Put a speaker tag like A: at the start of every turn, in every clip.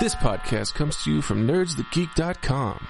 A: This podcast comes to you from nerdsthatgeek.com.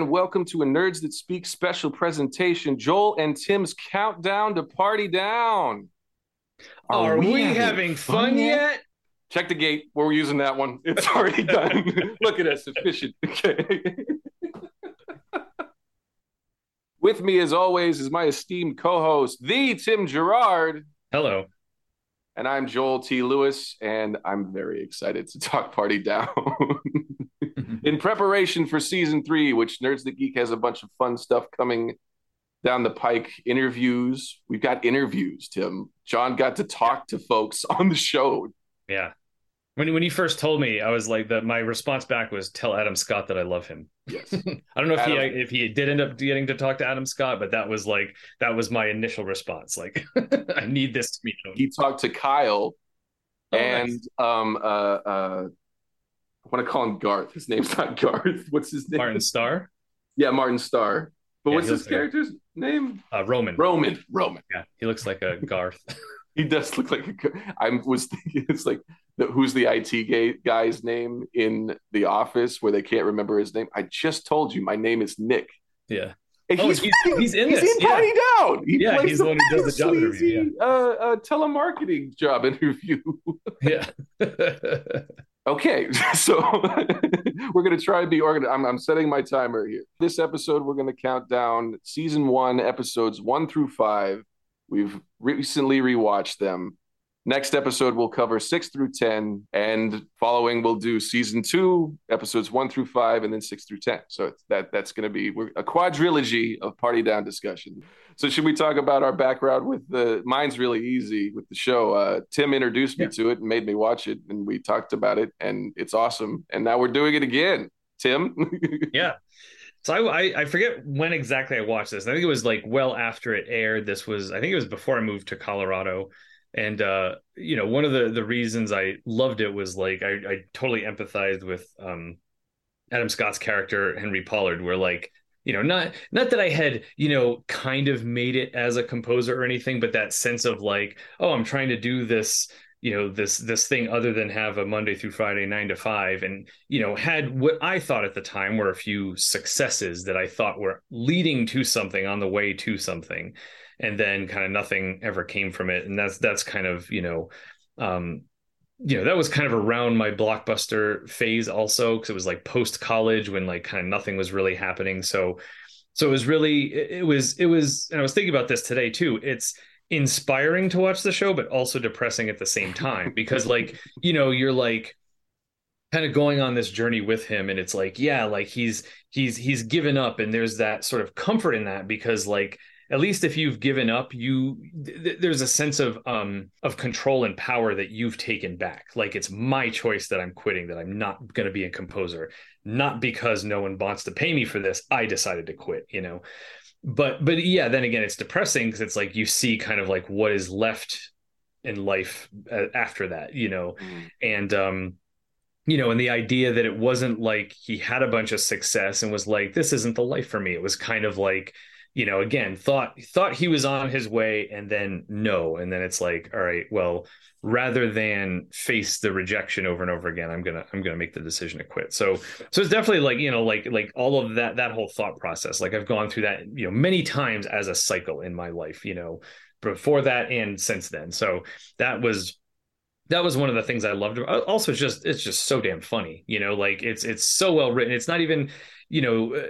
B: and welcome to a Nerds That Speak special presentation. Joel and Tim's countdown to party down.
C: Are, we, having, fun, yet?
B: Check the gate. We're using that one. It's already done. Look at us, efficient. Okay. With me, as always, is my esteemed co-host, the Tim Gerard,
C: Hello.
B: And I'm Joel T. Lewis, and I'm very excited to talk party down. in preparation for season three, which Nerds That Geek has a bunch of fun stuff coming down the pike. Interviews. We've got interviews, Tim. John got to talk to folks on the show.
C: Yeah. When when you first told me, I was like that. My response back was, "Tell Adam Scott that I love him."
B: Yes.
C: I don't know if he if he did end up getting to talk to Adam Scott, but that was like that was my initial response. Like, I need this to be known.
B: he talked to Kyle
C: Oh,
B: and
C: nice.
B: um uh uh I want to call him Garth. His name's not Garth. What's his name?
C: Martin Starr,
B: Yeah, Martin Starr. But
C: Yeah,
B: what's his
C: looks like
B: character's name?
C: uh, Roman.
B: Roman. Roman.
C: Yeah, he looks like a Garth.
B: He does look like a. I was thinking it's like the, who's the IT guy's name in the office where they can't remember his name. I just told you my name is Nick.
C: yeah,
B: And
C: Oh,
B: he's,
C: he's- he's in
B: he's
C: this,
B: in
C: yeah.
B: Party Down. He
C: Yeah,
B: plays
C: he's the one who does the job interview,
B: sleazy, uh, uh, telemarketing job interview.
C: yeah.
B: Okay, so we're going to try and be organized. I'm, I'm setting my timer here. This episode, we're going to count down season one, episodes one through five. We've recently rewatched them. Next episode, we'll cover six through 10. And following, we'll do season two, episodes one through five, and then six through 10. So it's that that's going to be a quadrilogy of party down discussion. So should we talk about our background with the mine's really easy with the show. Uh, Tim introduced me
C: Yeah.
B: to it and made me watch it and we talked about it and it's awesome. And now we're doing it again. Tim.
C: Yeah. So I, I forget when exactly I watched this. I think it was like well after it aired. This was I think it was before I moved to Colorado. And uh, you know, one of the the reasons I loved it was like I, I totally empathized with um Adam Scott's character, Henry Pollard, where like, you know, not not that I had, you know, kind of made it as a composer or anything, but that sense of like, oh, I'm trying to do this you know this this thing other than have a monday through friday nine to five and you know had what i thought at the time were a few successes that i thought were leading to something on the way to something and then kind of nothing ever came from it and that's that's kind of you know um you know that was kind of around my blockbuster phase also because it was like post college when like kind of nothing was really happening so so it was really it, it was it was and i was thinking about this today too it's inspiring to watch the show but also depressing at the same time. Because like you know you're like kind of going on this journey with him and it's like yeah like he's he's he's given up and there's that sort of comfort in that because like at least if you've given up you th- there's a sense of um of control and power that you've taken back. Like it's my choice that i'm quitting that i'm not going to be a composer. Not because no one wants to pay me for this i decided to quit you know but but yeah then again it's depressing because it's like you see kind of like what is left in life uh, after that you know? And um you know and the idea that it wasn't like he had a bunch of success and was like this isn't the life for me. It was kind of like you know again thought thought he was on his way and then no and then it's like all right well rather than face the rejection over and over again i'm gonna i'm gonna make the decision to quit so so it's definitely like you know like like all of that that whole thought process like i've gone through that you know many times as a cycle in my life you know before that and since then so that was that was one of the things I loved. Also, it's just it's just so damn funny, you know. Like it's it's so well written. It's not even, you know, uh,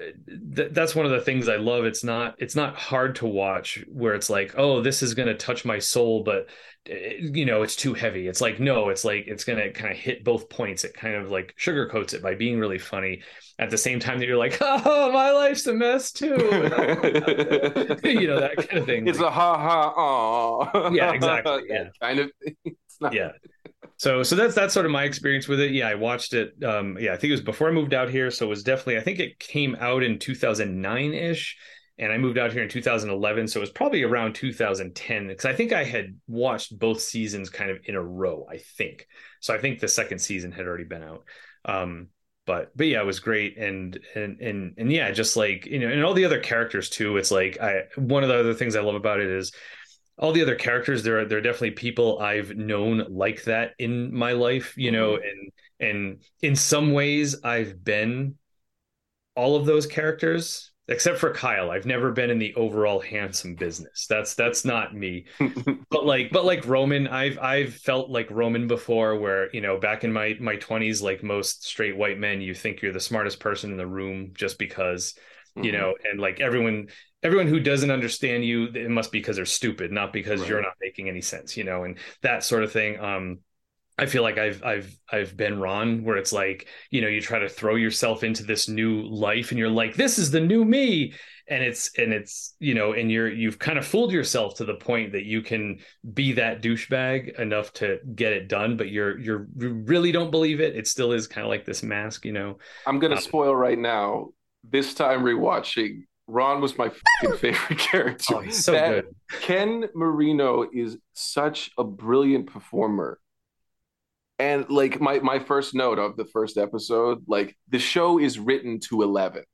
C: th- that's one of the things I love. It's not it's not hard to watch where it's like, oh, this is going to touch my soul, but uh, you know, it's too heavy. It's like no, it's like it's going to kind of hit both points. It kind of like sugarcoats it by being really funny at the same time that you're like, oh, my life's a mess too. you know that kind of thing.
B: It's a ha ha oh
C: Yeah, exactly, yeah.
B: Kind of. It's not
C: yeah so so that's that's sort of my experience with it. Yeah, I watched it. Um, yeah, I think it was before I moved out here, so it was definitely. I think it came out in 2009 ish, and I moved out here in 2011, so it was probably around 2010 because I think I had watched both seasons kind of in a row. I think so. I think the second season had already been out. Um, but but yeah, it was great, and and and and yeah, just like you know, and all the other characters too. It's like I one of the other things I love about it is all the other characters there are there are definitely people I've known like that in my life, you know, mm-hmm. and and in some ways I've been all of those characters except for Kyle. I've never been in the overall handsome business. That's that's not me. but like but like Roman, I've I've felt like Roman before where, you know, back in my my 20s like most straight white men, you think you're the smartest person in the room just because mm-hmm. you know, and like everyone everyone who doesn't understand you it must be because they're stupid not because right. you're not making any sense you know and that sort of thing um I feel like I've I've I've been Ron where it's like, you know, you try to throw yourself into this new life and you're like, this is the new me. And it's and it's, you know, and you're you've kind of fooled yourself to the point that you can be that douchebag enough to get it done, but you're you're you really don't believe it. It still is kind of like this mask, you know.
B: I'm gonna um, spoil right now. This time rewatching, Ron was my favorite character.
C: Oh, so that, good.
B: Ken Marino is such a brilliant performer. And like my my first note of the first episode, like the show is written to 11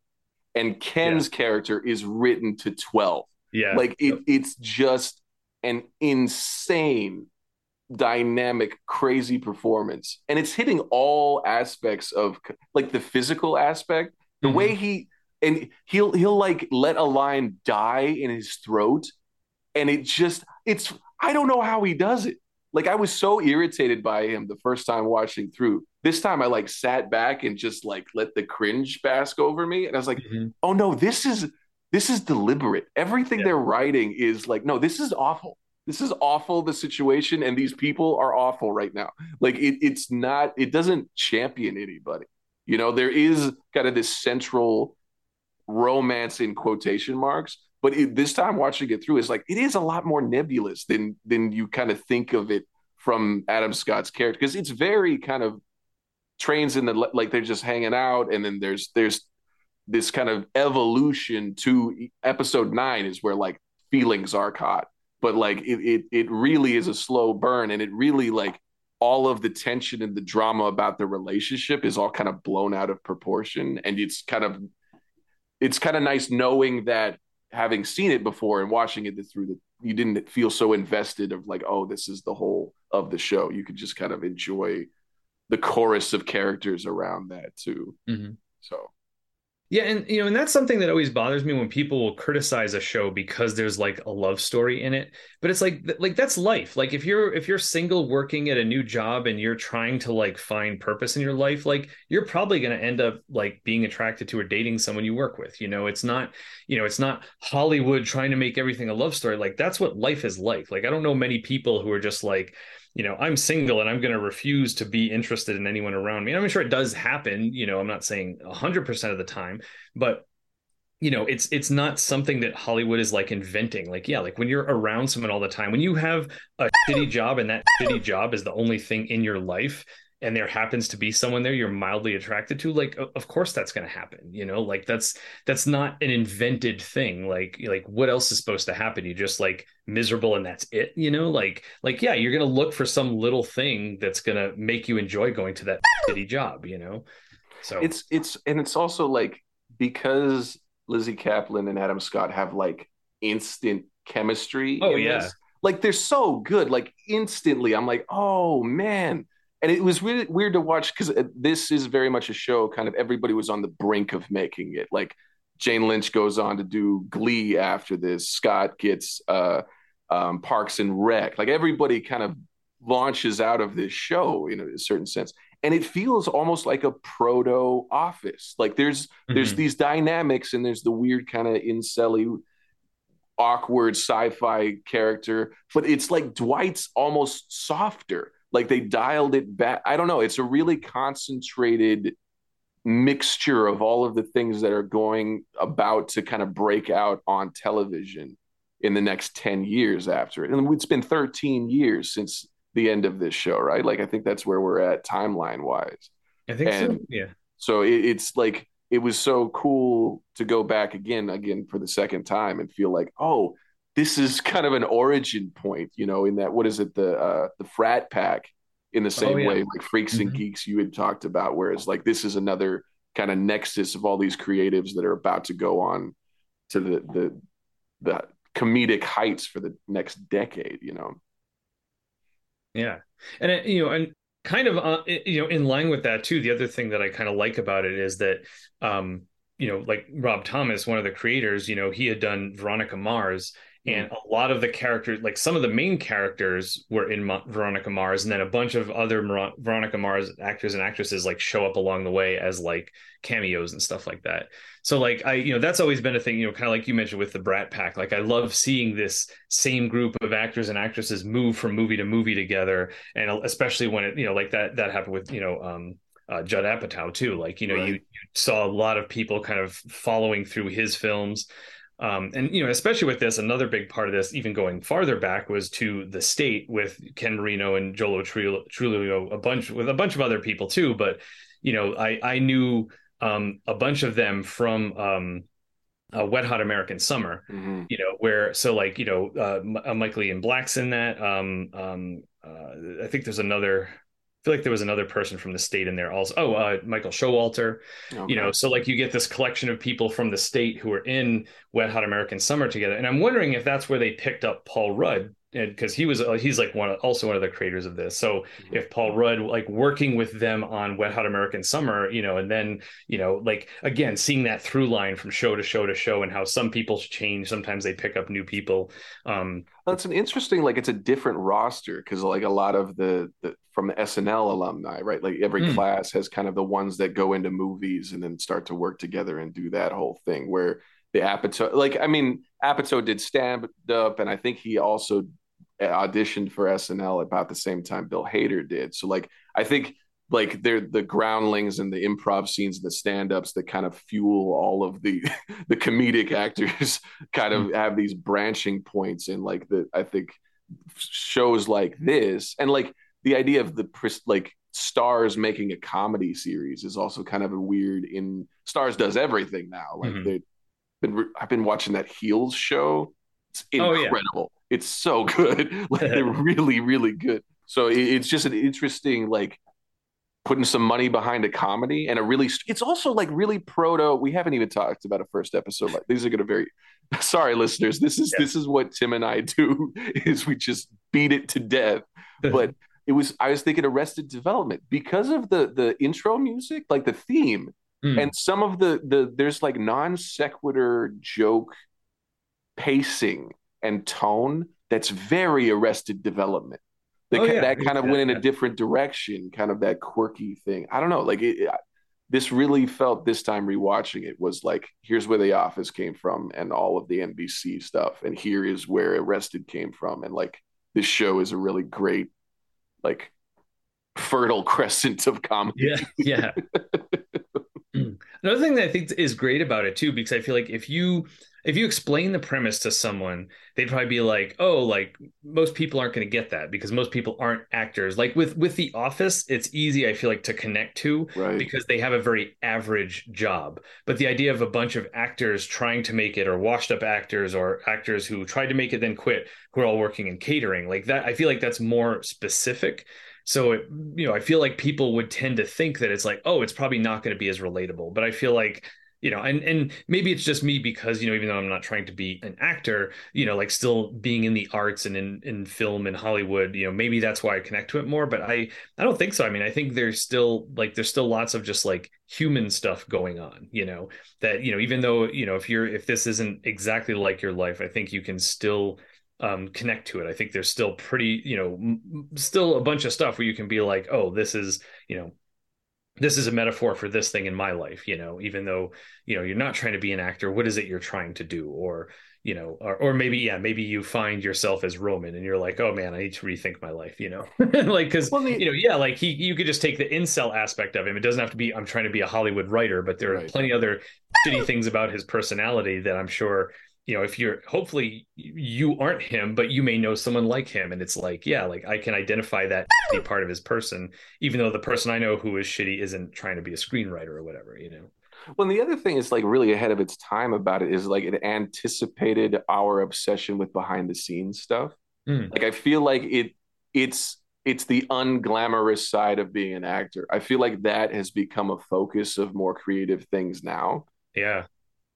B: and Ken's yeah. character is written to 12.
C: Yeah.
B: Like it, it's just an insane dynamic crazy performance and it's hitting all aspects of like the physical aspect the mm-hmm. way he and he'll he'll like let a line die in his throat and it just it's i don't know how he does it. Like i was so irritated by him the first time watching through. This time i like sat back and just like let the cringe bask over me and i was like mm-hmm. oh no this is this is deliberate. Everything yeah. they're writing is like no this is awful. This is awful the situation and these people are awful right now. Like it, it's not it doesn't champion anybody. You know there is kind of this central romance in quotation marks but it, this time watching it through is like it is a lot more nebulous than than you kind of think of it from Adam Scott's character because it's very kind of trains in the like they're just hanging out and then there's there's this kind of evolution to episode 9 is where like feelings are caught. But like it it, it really is a slow burn and it really like all of the tension and the drama about the relationship is all kind of blown out of proportion and it's kind of it's kind of nice knowing that having seen it before and watching it through the you didn't feel so invested of like oh this is the whole of the show you could just kind of enjoy the chorus of characters around that too mm-hmm. so
C: yeah, and you know, and that's something that always bothers me when people will criticize a show because there's like a love story in it. But it's like like that's life. Like if you're if you're single working at a new job and you're trying to like find purpose in your life, like you're probably going to end up like being attracted to or dating someone you work with. You know, it's not, you know, it's not Hollywood trying to make everything a love story. Like that's what life is like. Like I don't know many people who are just like you know, I'm single and I'm going to refuse to be interested in anyone around me. I'm sure it does happen. You know, I'm not saying 100% of the time, but you know, it's it's not something that Hollywood is like inventing. Like, yeah, like when you're around someone all the time, when you have a shitty job and that shitty job is the only thing in your life, and there happens to be someone there you're mildly attracted to like of course that's going to happen you know? Like that's that's not an invented thing like like what else is supposed to happen? You just like miserable and that's it you know? Like like yeah you're going to look for some little thing that's going to make you enjoy going to that city job you know? So
B: it's it's and it's also like because Lizzie Caplan and Adam Scott have like instant chemistry
C: oh yeah.
B: this. like they're so good like instantly i'm like oh man and it was really weird to watch because uh, this is very much a show kind of everybody was on the brink of making it. Like jane lynch goes on to do glee after this scott gets uh, um, parks and rec. Like everybody kind of launches out of this show in a certain sense. And it feels almost like a proto office. Like there's mm-hmm. there's these dynamics and there's the weird kind of incelly awkward sci-fi character but it's like dwight's almost softer like they dialed it back. I don't know. It's a really concentrated mixture of all of the things that are going about to kind of break out on television in the next 10 years after it. And it's been 13 years since the end of this show, right? Like I think that's where we're at timeline wise.
C: I think
B: And-
C: so. Yeah.
B: So it, it's like it was so cool to go back again, again for the second time, and feel like, oh, this is kind of an origin point, you know, in that what is it, the uh, the frat pack, in the same
C: Oh, yeah.
B: way like Freaks and
C: Mhm.
B: Geeks you had talked about, whereas like this is another kind of nexus of all these creatives that are about to go on to the the the comedic heights for the next decade, you know.
C: Yeah, and it, you know, and kind of uh, you know, in line with that too. The other thing that I kind of like about it is that, um, you know, like Rob Thomas, one of the creators, you know, he had done Veronica Mars, and a lot of the characters, like some of the main characters, were in Mo- Veronica Mars, and then a bunch of other Mar- Veronica Mars actors and actresses like show up along the way as like cameos and stuff like that. So like I, you know, that's always been a thing, you know, kind of like you mentioned with the Brat Pack. Like I love seeing this same group of actors and actresses move from movie to movie together, and especially when it, you know, like that that happened with you know. um uh, Judd Apatow too. Like you know,
B: Right.
C: you, you saw a lot of people kind of following through his films, um, and you know, especially with this, another big part of this, even going farther back, was to the state with Ken Marino and Joe Lo Truglio, a bunch with a bunch of other people too. But you know, I I knew um, a bunch of them from um, uh, Wet Hot American Summer
B: Mhm.
C: you know where so like you know uh, M- uh michael ian black's in that um um uh, i think there's another feel like there was another person from the state in there also. Oh uh michael showalter.
B: Okay.
C: you know so like you get this collection of people from the state who are in wet hot american summer together. And i'm wondering if that's where they picked up paul rudd because he was uh, he's like one of, also one of the creators of this so if paul rudd like working with them on wet hot american summer you know and then you know like again seeing that through line from show to show to show and how some people change sometimes they pick up new people um
B: it's an interesting, like it's a different roster because like a lot of the, the from the SNL alumni, right? Like every
C: Mm.
B: class has kind of the ones that go into movies and then start to work together and do that whole thing. Where the Apatow, like I mean, Apatow did stand up, and I think he also auditioned for SNL about the same time Bill Hader did. So like I think like they're the groundlings and the improv scenes and the stand-ups that kind of fuel all of the the comedic actors kind of have these branching points in like the I think shows like this and like the idea of the like Starz making a comedy series is also kind of a weird in Starz does everything now like
C: Mhm.
B: they been I've been watching that Heels show it's
C: Oh, yeah.
B: It's so good like they're really really good so it, it's just an interesting like putting some money behind a comedy and a really it's also like really proto we haven't even talked about a first episode like these are going to very sorry listeners this is
C: Yeah.
B: this is what tim and i do is we just beat it to death but it was i was thinking arrested development because of the the intro music like the theme
C: Mm.
B: and some of the the there's like non sequitur joke pacing and tone that's very arrested development that,
C: Oh, yeah,
B: that kind of
C: yeah,
B: went in
C: yeah.
B: a different direction kind of that quirky thing i don't know like it, this really felt this time rewatching it was like here's where the office came from and all of the nbc stuff and here is where arrested came from and like this show is a really great like fertile crescent of comedy
C: yeah yeah. another thing that i think is great about it too because i feel like if you if you explain the premise to someone they'd probably be like oh like most people aren't going to get that because most people aren't actors like with with the office it's easy i feel like to connect to
B: right
C: because they have a very average job. But the idea of a bunch of actors trying to make it, or washed up actors, or actors who tried to make it then quit, who are all working in catering, like that, I feel like that's more specific. So, it, you know, I feel like people would tend to think that it's like, oh, it's probably not going to be as relatable. But I feel like, you know, and and maybe it's just me because you know, even though I'm not trying to be an actor, you know, like still being in the arts and in in film and Hollywood, you know, maybe that's why I connect to it more. But I I don't think so. I mean, I think there's still like there's still lots of just like human stuff going on, you know, that you know, even though, you know, if you're if this isn't exactly like your life, I think you can still um connect to it. I think there's still pretty, you know, m- still a bunch of stuff where you can be like, "Oh, this is, you know, this is a metaphor for this thing in my life, you know, even though, you know, you're not trying to be an actor, what is it you're trying to do or you know, or, or maybe, yeah, maybe you find yourself as Roman and you're like, oh man, I need to rethink my life, you know, like, cause
B: Well,
C: you know, yeah, like he, you could just take the incel aspect of him. It doesn't have to be, I'm trying to be a Hollywood writer, but there are
B: Right.
C: plenty other shitty things about his personality that I'm sure, you know if you're hopefully you aren't him but you may know someone like him and it's like yeah like i can identify that part of his person even though the person i know who is shitty isn't trying to be a screenwriter or whatever you know
B: well, the other thing is like really ahead of its time about it is like it anticipated our obsession with behind the scenes stuff. Mm. Like I feel like it it's it's the unglamorous side of being an actor. I feel like that has become a focus of more creative things now.
C: Yeah.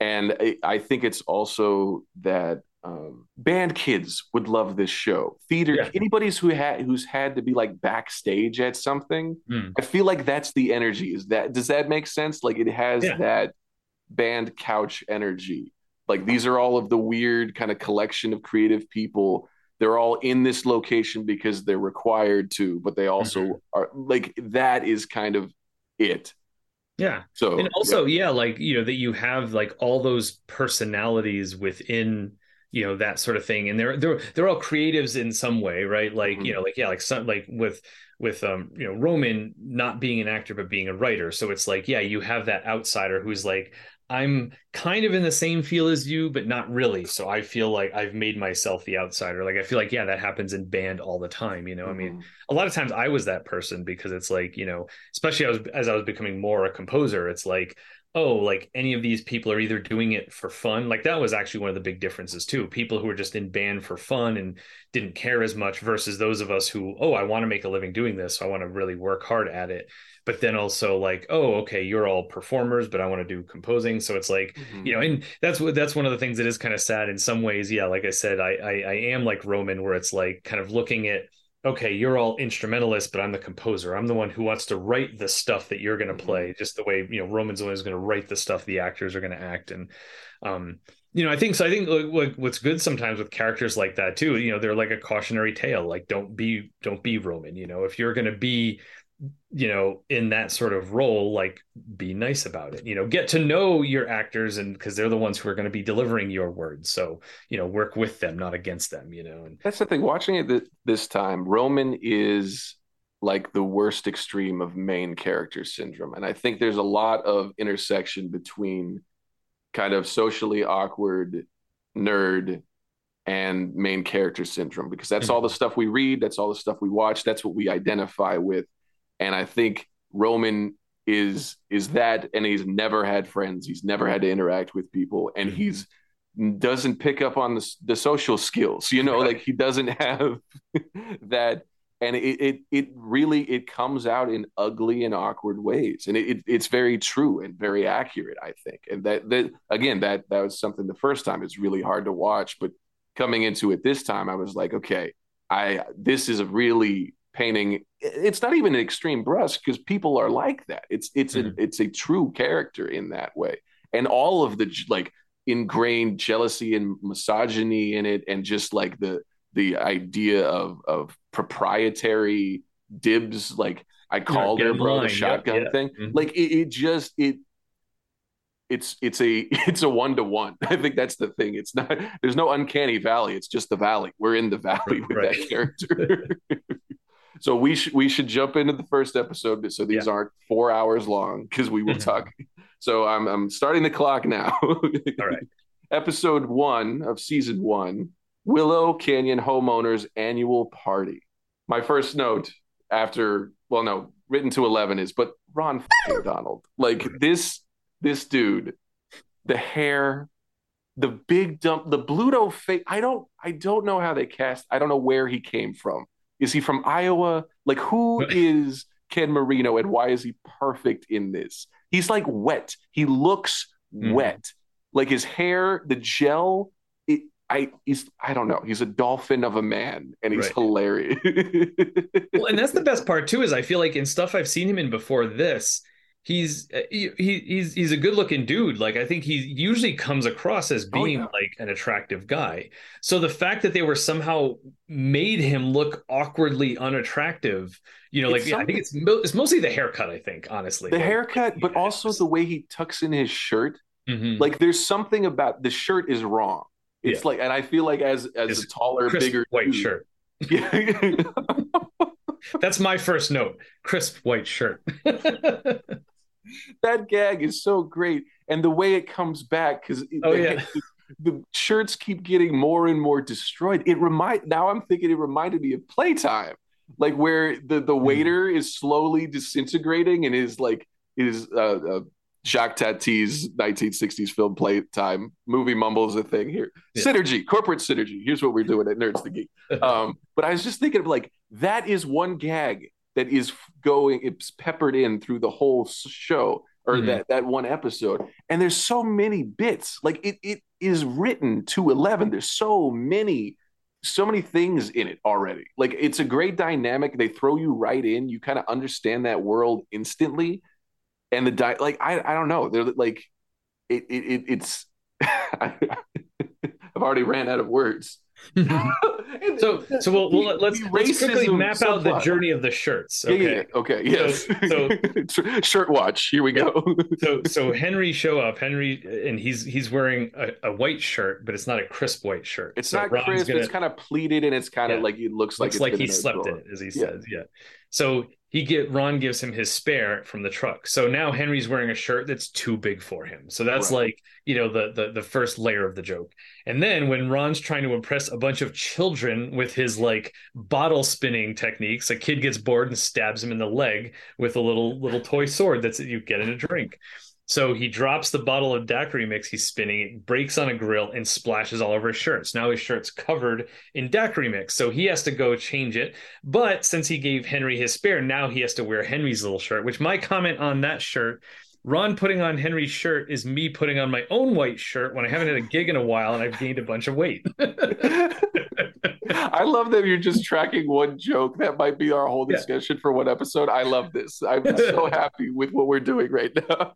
B: And I, I think it's also that um, band kids would love this show. Theater, yeah. anybody's who had who's had to be like backstage at something. Mm. I feel like that's the energy. Is that does that make sense? Like it has yeah. that band couch energy. Like these are all of the weird kind of collection of creative people. They're all in this location because they're required to, but they also mm-hmm. are like that is kind of it.
C: Yeah. So and also, yeah. yeah, like you know, that you have like all those personalities within you know that sort of thing and they're they're they're all creatives in some way right like mm-hmm. you know like yeah like some like with with um you know roman not being an actor but being a writer so it's like yeah you have that outsider who's like i'm kind of in the same feel as you but not really so i feel like i've made myself the outsider like i feel like yeah that happens in band all the time you know mm-hmm. i mean mm-hmm. a lot of times i was that person because it's like you know especially as, as i was becoming more a composer it's like oh, like any of these people are either doing it for fun. Like that was actually one of the big differences too. People who were just in band for fun and didn't care as much versus those of us who, oh, I want to make a living doing this. So I want to really work hard at it. But then also like, oh, okay, you're all performers, but I want to do composing. So it's like, mm-hmm. you know, and that's what that's one of the things that is kind of sad in some ways. Yeah, like I said, I, I I am like Roman, where it's like kind of looking at okay, you're all instrumentalists, but I'm the composer. I'm the one who wants to write the stuff that you're going to mm-hmm. play, just the way you know Roman's the one who's going to write the stuff the actors are going to act. And um, you know, I think so. I think like, what's good sometimes with characters like that too. You know, they're like a cautionary tale. Like, don't be, don't be Roman. You know, if you're going to be you know in that sort of role like be nice about it you know get to know your actors and because they're the ones who are going to be delivering your words so you know work with them not against them you know and
B: that's the thing watching it th- this time roman is like the worst extreme of main character syndrome and i think there's a lot of intersection between kind of socially awkward nerd and main character syndrome because that's mm-hmm. all the stuff we read that's all the stuff we watch that's what we identify with and I think Roman is is that, and he's never had friends. He's never had to interact with people, and mm-hmm. he's doesn't pick up on the the social skills. You know, right. like he doesn't have that and it, it, it really it comes out in ugly and awkward ways and it, it, it's very true and very accurate i think and that that again that that was something the first time it's really hard to watch but coming into it this time i was like okay i this is a really painting it's not even an extreme brush because people are like that it's it's mm-hmm. a it's a true character in that way and all of the like ingrained jealousy and misogyny in it and just like the the idea of of proprietary dibs like i called her bro the shotgun yeah. thing mm-hmm. like it, it just it it's it's a it's a one to one. I think that's the thing. It's not there's no uncanny valley. It's just the valley. We're in the valley with right. that character. So we should we should jump into the first episode so these yeah. aren't four hours long because we will talk. So I'm I'm starting the clock now.
C: All right.
B: Episode one of season one, Willow Canyon Homeowners Annual Party. My first note after well no written to eleven is but Ron Donald like this this dude the hair the big dump the Bluto face I don't I don't know how they cast I don't know where he came from is he from Iowa? Like, who is Ken Marino and why is he perfect in this? He's like wet. He looks mm. wet. Like his hair, the gel. It, I he's I don't know. He's a dolphin of a man, and he's right. hilarious.
C: well, and that's the best part too. Is I feel like in stuff I've seen him in before this, he's uh, he, he's he's a good looking dude. Like i think he usually comes across as oh, being oh, yeah. like an attractive guy. So the fact that they were somehow made him look awkwardly unattractive you know it's like i think it's it's mostly the haircut i think honestly.
B: The like, haircut but also the way he tucks in his shirt. Mm-hmm. like there's something about the shirt is wrong. It's yeah. like and i feel like as as it's a taller bigger
C: white dude, shirt. Yeah that's my first note. Crisp white shirt
B: that gag is so great, and the way it comes back because
C: oh yeah,
B: the shirts keep getting more and more destroyed. It remind now I'm thinking it reminded me of Playtime, like where the the waiter is slowly disintegrating and is like is uh, uh, Jacques Tati's 1960s film Playtime movie mumbles a thing here. Yeah. Synergy, corporate synergy. Here's what we're doing at Nerds the Geek. Um, but I was just thinking of like that is one gag that is going, it's peppered in through the whole show or mm-hmm. that that one episode. And there's so many bits. Like it it is written to 11. There's so many so many things in it already. Like it's a great dynamic. They throw you right in. You kind of understand that world instantly and the di- like I I don't know they're like it, it, it it's I've already ran out of words.
C: so so we'll, we'll let's, let's quickly map so out the journey of the shirts.
B: Okay. Yeah, yeah, okay. Yes. So, so shirt watch. Here we go.
C: so so Henry show up. Henry and he's he's wearing a, a, white shirt, but it's not a crisp white shirt.
B: It's
C: so
B: not Ron's crisp. Gonna, it's kind of pleated and it's kind of yeah. like it looks like
C: looks like he slept in it, as he says. Yeah. So he get Ron gives him his spare from the truck. So now Henry's wearing a shirt that's too big for him. So that's right. like, you know, the, the the first layer of the joke. And then when Ron's trying to impress a bunch of children with his like bottle spinning techniques, a kid gets bored and stabs him in the leg with a little little toy sword that's you get in a drink. So he drops the bottle of daiquiri mix he's spinning, it breaks on a grill and splashes all over his shirts. Now his shirt's covered in daiquiri mix. So he has to go change it. But since he gave Henry his spare, now he has to wear Henry's little shirt, which my comment on that shirt Ron putting on Henry's shirt is me putting on my own white shirt when I haven't had a gig in a while and I've gained a bunch of weight.
B: I love that you're just tracking one joke. That might be our whole discussion yeah. for one episode. I love this. I'm so happy with what we're doing right now.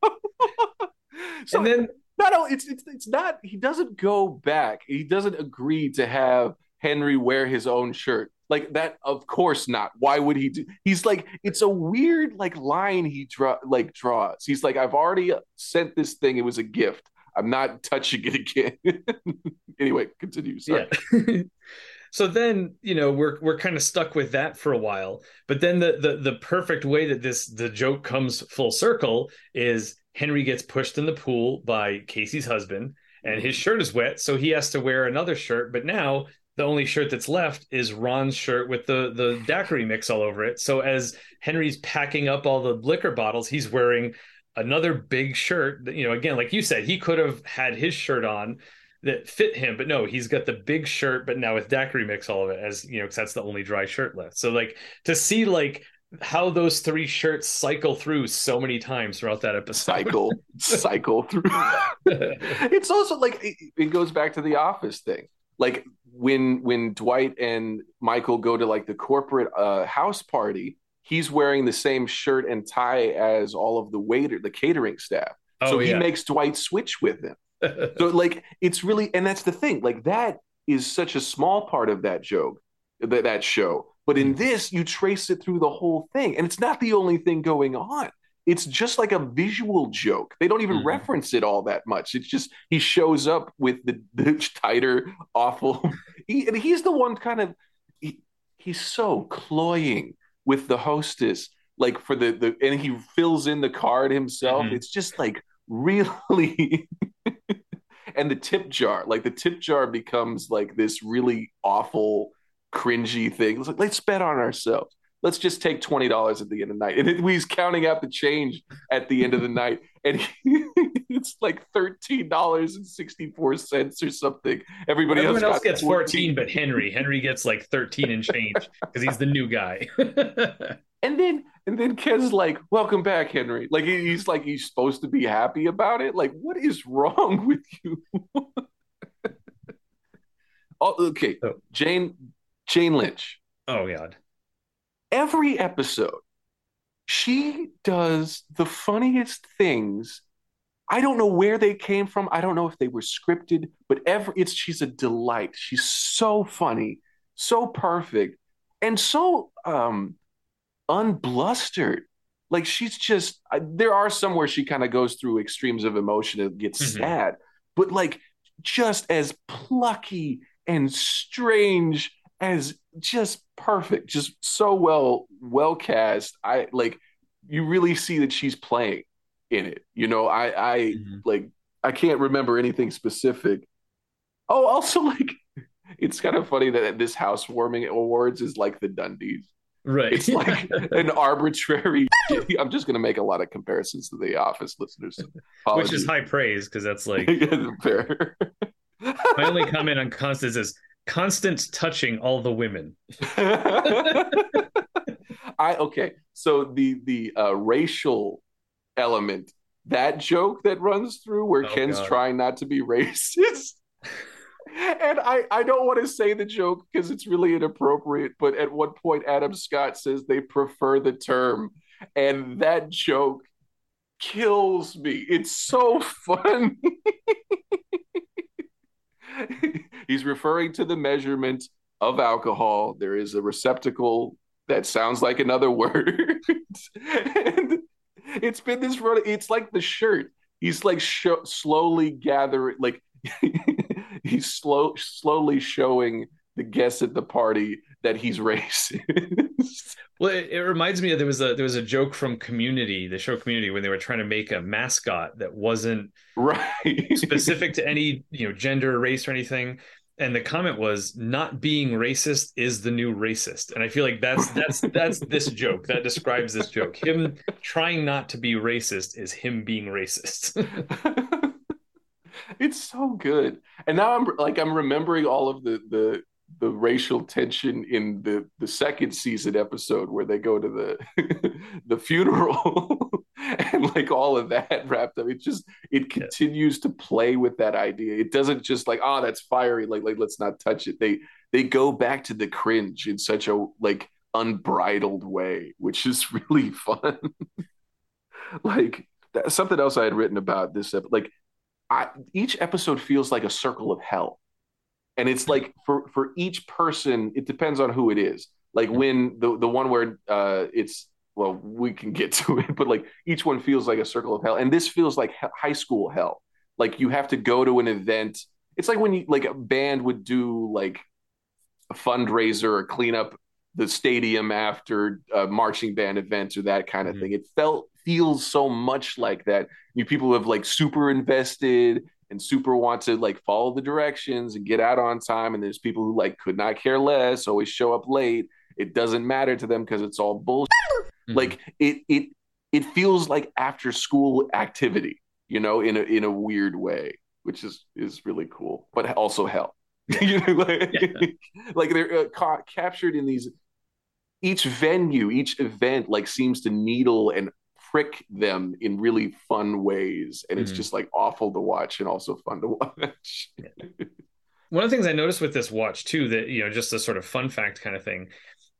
B: so and then not only it's, it's it's not he doesn't go back. He doesn't agree to have Henry wear his own shirt. Like that, of course not. Why would he do? He's like, it's a weird like line he draw like draws. He's like, I've already sent this thing. It was a gift. I'm not touching it again. anyway, continue. Sorry. Yeah.
C: so then you know we're we're kind of stuck with that for a while but then the, the the perfect way that this the joke comes full circle is henry gets pushed in the pool by casey's husband and his shirt is wet so he has to wear another shirt but now the only shirt that's left is Ron's shirt with the the daiquiri mix all over it. So as Henry's packing up all the liquor bottles, he's wearing another big shirt. That, you know, again, like you said, he could have had his shirt on that fit him, but no, he's got the big shirt, but now with daiquiri mix all of it, as you know, because that's the only dry shirt left. So like to see like how those three shirts cycle through so many times throughout that episode.
B: Cycle, cycle through. it's also like it, it goes back to the office thing. Like when when Dwight and Michael go to like the corporate uh, house party, he's wearing the same shirt and tie as all of the waiter, the catering staff. Oh, so he makes Dwight switch with him. so like it's really and that's the thing. Like that is such a small part of that joke, that that show. But in mm. this, you trace it through the whole thing, and it's not the only thing going on it's just like a visual joke. They don't even mm-hmm. reference it all that much. It's just he shows up with the, the tighter, awful. He, and he's the one kind of he, he's so cloying with the hostess, like for the the and he fills in the card himself. Mm-hmm. It's just like really. and the tip jar, like the tip jar becomes like this really awful, cringy thing. It's like let's bet on ourselves let's just take twenty dollars at the end of the night. And he's counting out the change at the end of the night, and he, it's like thirteen dollars and sixty four cents or something. Everybody
C: Everyone
B: else,
C: else gets 14. fourteen, but Henry Henry gets like thirteen and change because he's the new guy.
B: and then and then Ken's like, "Welcome back, Henry." Like he's like he's supposed to be happy about it. Like, what is wrong with you? oh, okay, oh. Jane Jane Lynch.
C: Oh God
B: every episode, she does the funniest things. I don't know where they came from. I don't know if they were scripted, but every it's she's a delight. She's so funny, so perfect, and so um unblustered. Like she's just there are some where she kind of goes through extremes of emotion and gets mm-hmm. sad, but like just as plucky and strange as just perfect, just so well well cast. I like you really see that she's playing in it. You know, I I mm-hmm. like I can't remember anything specific, Oh, also like it's kind of funny that this housewarming awards is like the Dundies.
C: Right.
B: It's like an arbitrary. I'm just going to make a lot of comparisons to The Office listeners,
C: which is high praise because that's like
B: fair.
C: My only comment on Constance is constant touching all the women.
B: I okay. So the the uh, racial element, that joke that runs through where oh, Ken's God. trying not to be racist. and I, I don't want to say the joke because it's really inappropriate, but at one point Adam Scott says they prefer the term, and that joke kills me. It's so funny. He's referring to the measurement of alcohol. There is a receptacle that sounds like another word. and it's been this run. It's like the shirt. He's like sh- slowly gathering, like he's slow, slowly showing the guests at the party that he's racist.
C: well, it, it, reminds me of there was a there was a joke from Community, the show Community, when they were trying to make a mascot that wasn't
B: right.
C: specific to any you know gender, race, or anything. And the comment was not being racist is the new racist. And i feel like that's that's that's this joke. That describes this joke. Him trying not to be racist is him being racist.
B: It's so good. And now i'm like i'm remembering all of the the the racial tension in the the second season episode where they go to the the funeral and like all of that wrapped up. It just it continues yeah. to play with that idea. It doesn't just like oh that's fiery. Like like let's not touch it. They they go back to the cringe in such a like unbridled way which is really fun. Like that, something else i had written about this like I, each episode feels like a circle of hell and it's like for for each person it depends on who it is. Like when the the one where uh it's well we can get to it but like each one feels like a circle of hell. And this feels like high school hell. Like you have to go to an event. It's like when you like a band would do like a fundraiser or clean up the stadium after a marching band events or that kind of mm-hmm. thing. It felt feels so much like that. You people have like super invested and super want to like follow the directions and get out on time and there's people who like could not care less always show up late it doesn't matter to them because it's all bullshit mm-hmm. like it it it feels like after school activity you know in a in a weird way which is is really cool but also hell you know like, yeah. like they're uh, ca- captured in these each venue each event like seems to needle and prick them in really fun ways and it's mm-hmm. just like awful to watch and also fun to watch
C: one of the things i noticed with this watch too that you know just a sort of fun fact kind of thing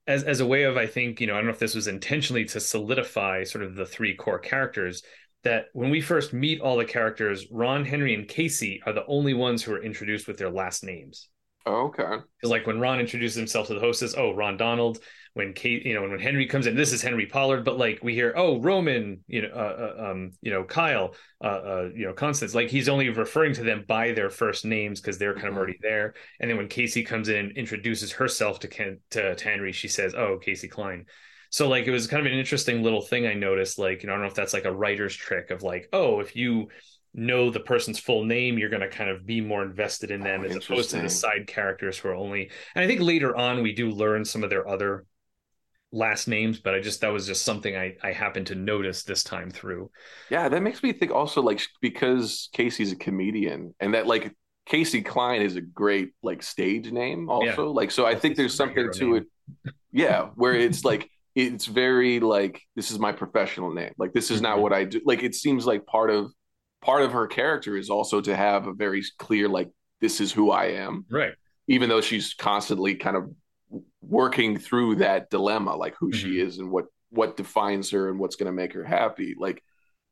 C: as as a way of i think you know i don't know if this was intentionally to solidify sort of the three core characters that when we first meet all the characters ron henry and casey are the only ones who are introduced with their last names
B: Oh, okay.
C: Because like when Ron introduces himself to the hostess, oh Ron Donald. When Kate, you know, when Henry comes in, this is Henry Pollard. But like we hear, oh Roman, you know, uh, uh, um, you know, Kyle, uh, uh, you know, Constance. Like he's only referring to them by their first names because they're kind of mm-hmm. already there. And then when Casey comes in and introduces herself to Ken to, to Henry, she says, "Oh, Casey Klein." So like it was kind of an interesting little thing I noticed. Like you know, I don't know if that's like a writer's trick of like, oh, if you know the person's full name, you're going to kind of be more invested in them oh, as opposed to the side characters who are only. And I think later on we do learn some of their other last names, but I just that was just something I I happened to notice this time through.
B: Yeah, that makes me think also like because Casey's a comedian and that like Casey Klein is a great like stage name also. Yeah. Like so I think there's something to name. it. Yeah, where it's like it's very like this is my professional name. Like this is not mm-hmm. what I do. Like it seems like part of part of her character is also to have a very clear like this is who I am.
C: Right.
B: Even though she's constantly kind of working through that dilemma like who mm-hmm. she is and what what defines her and what's going to make her happy like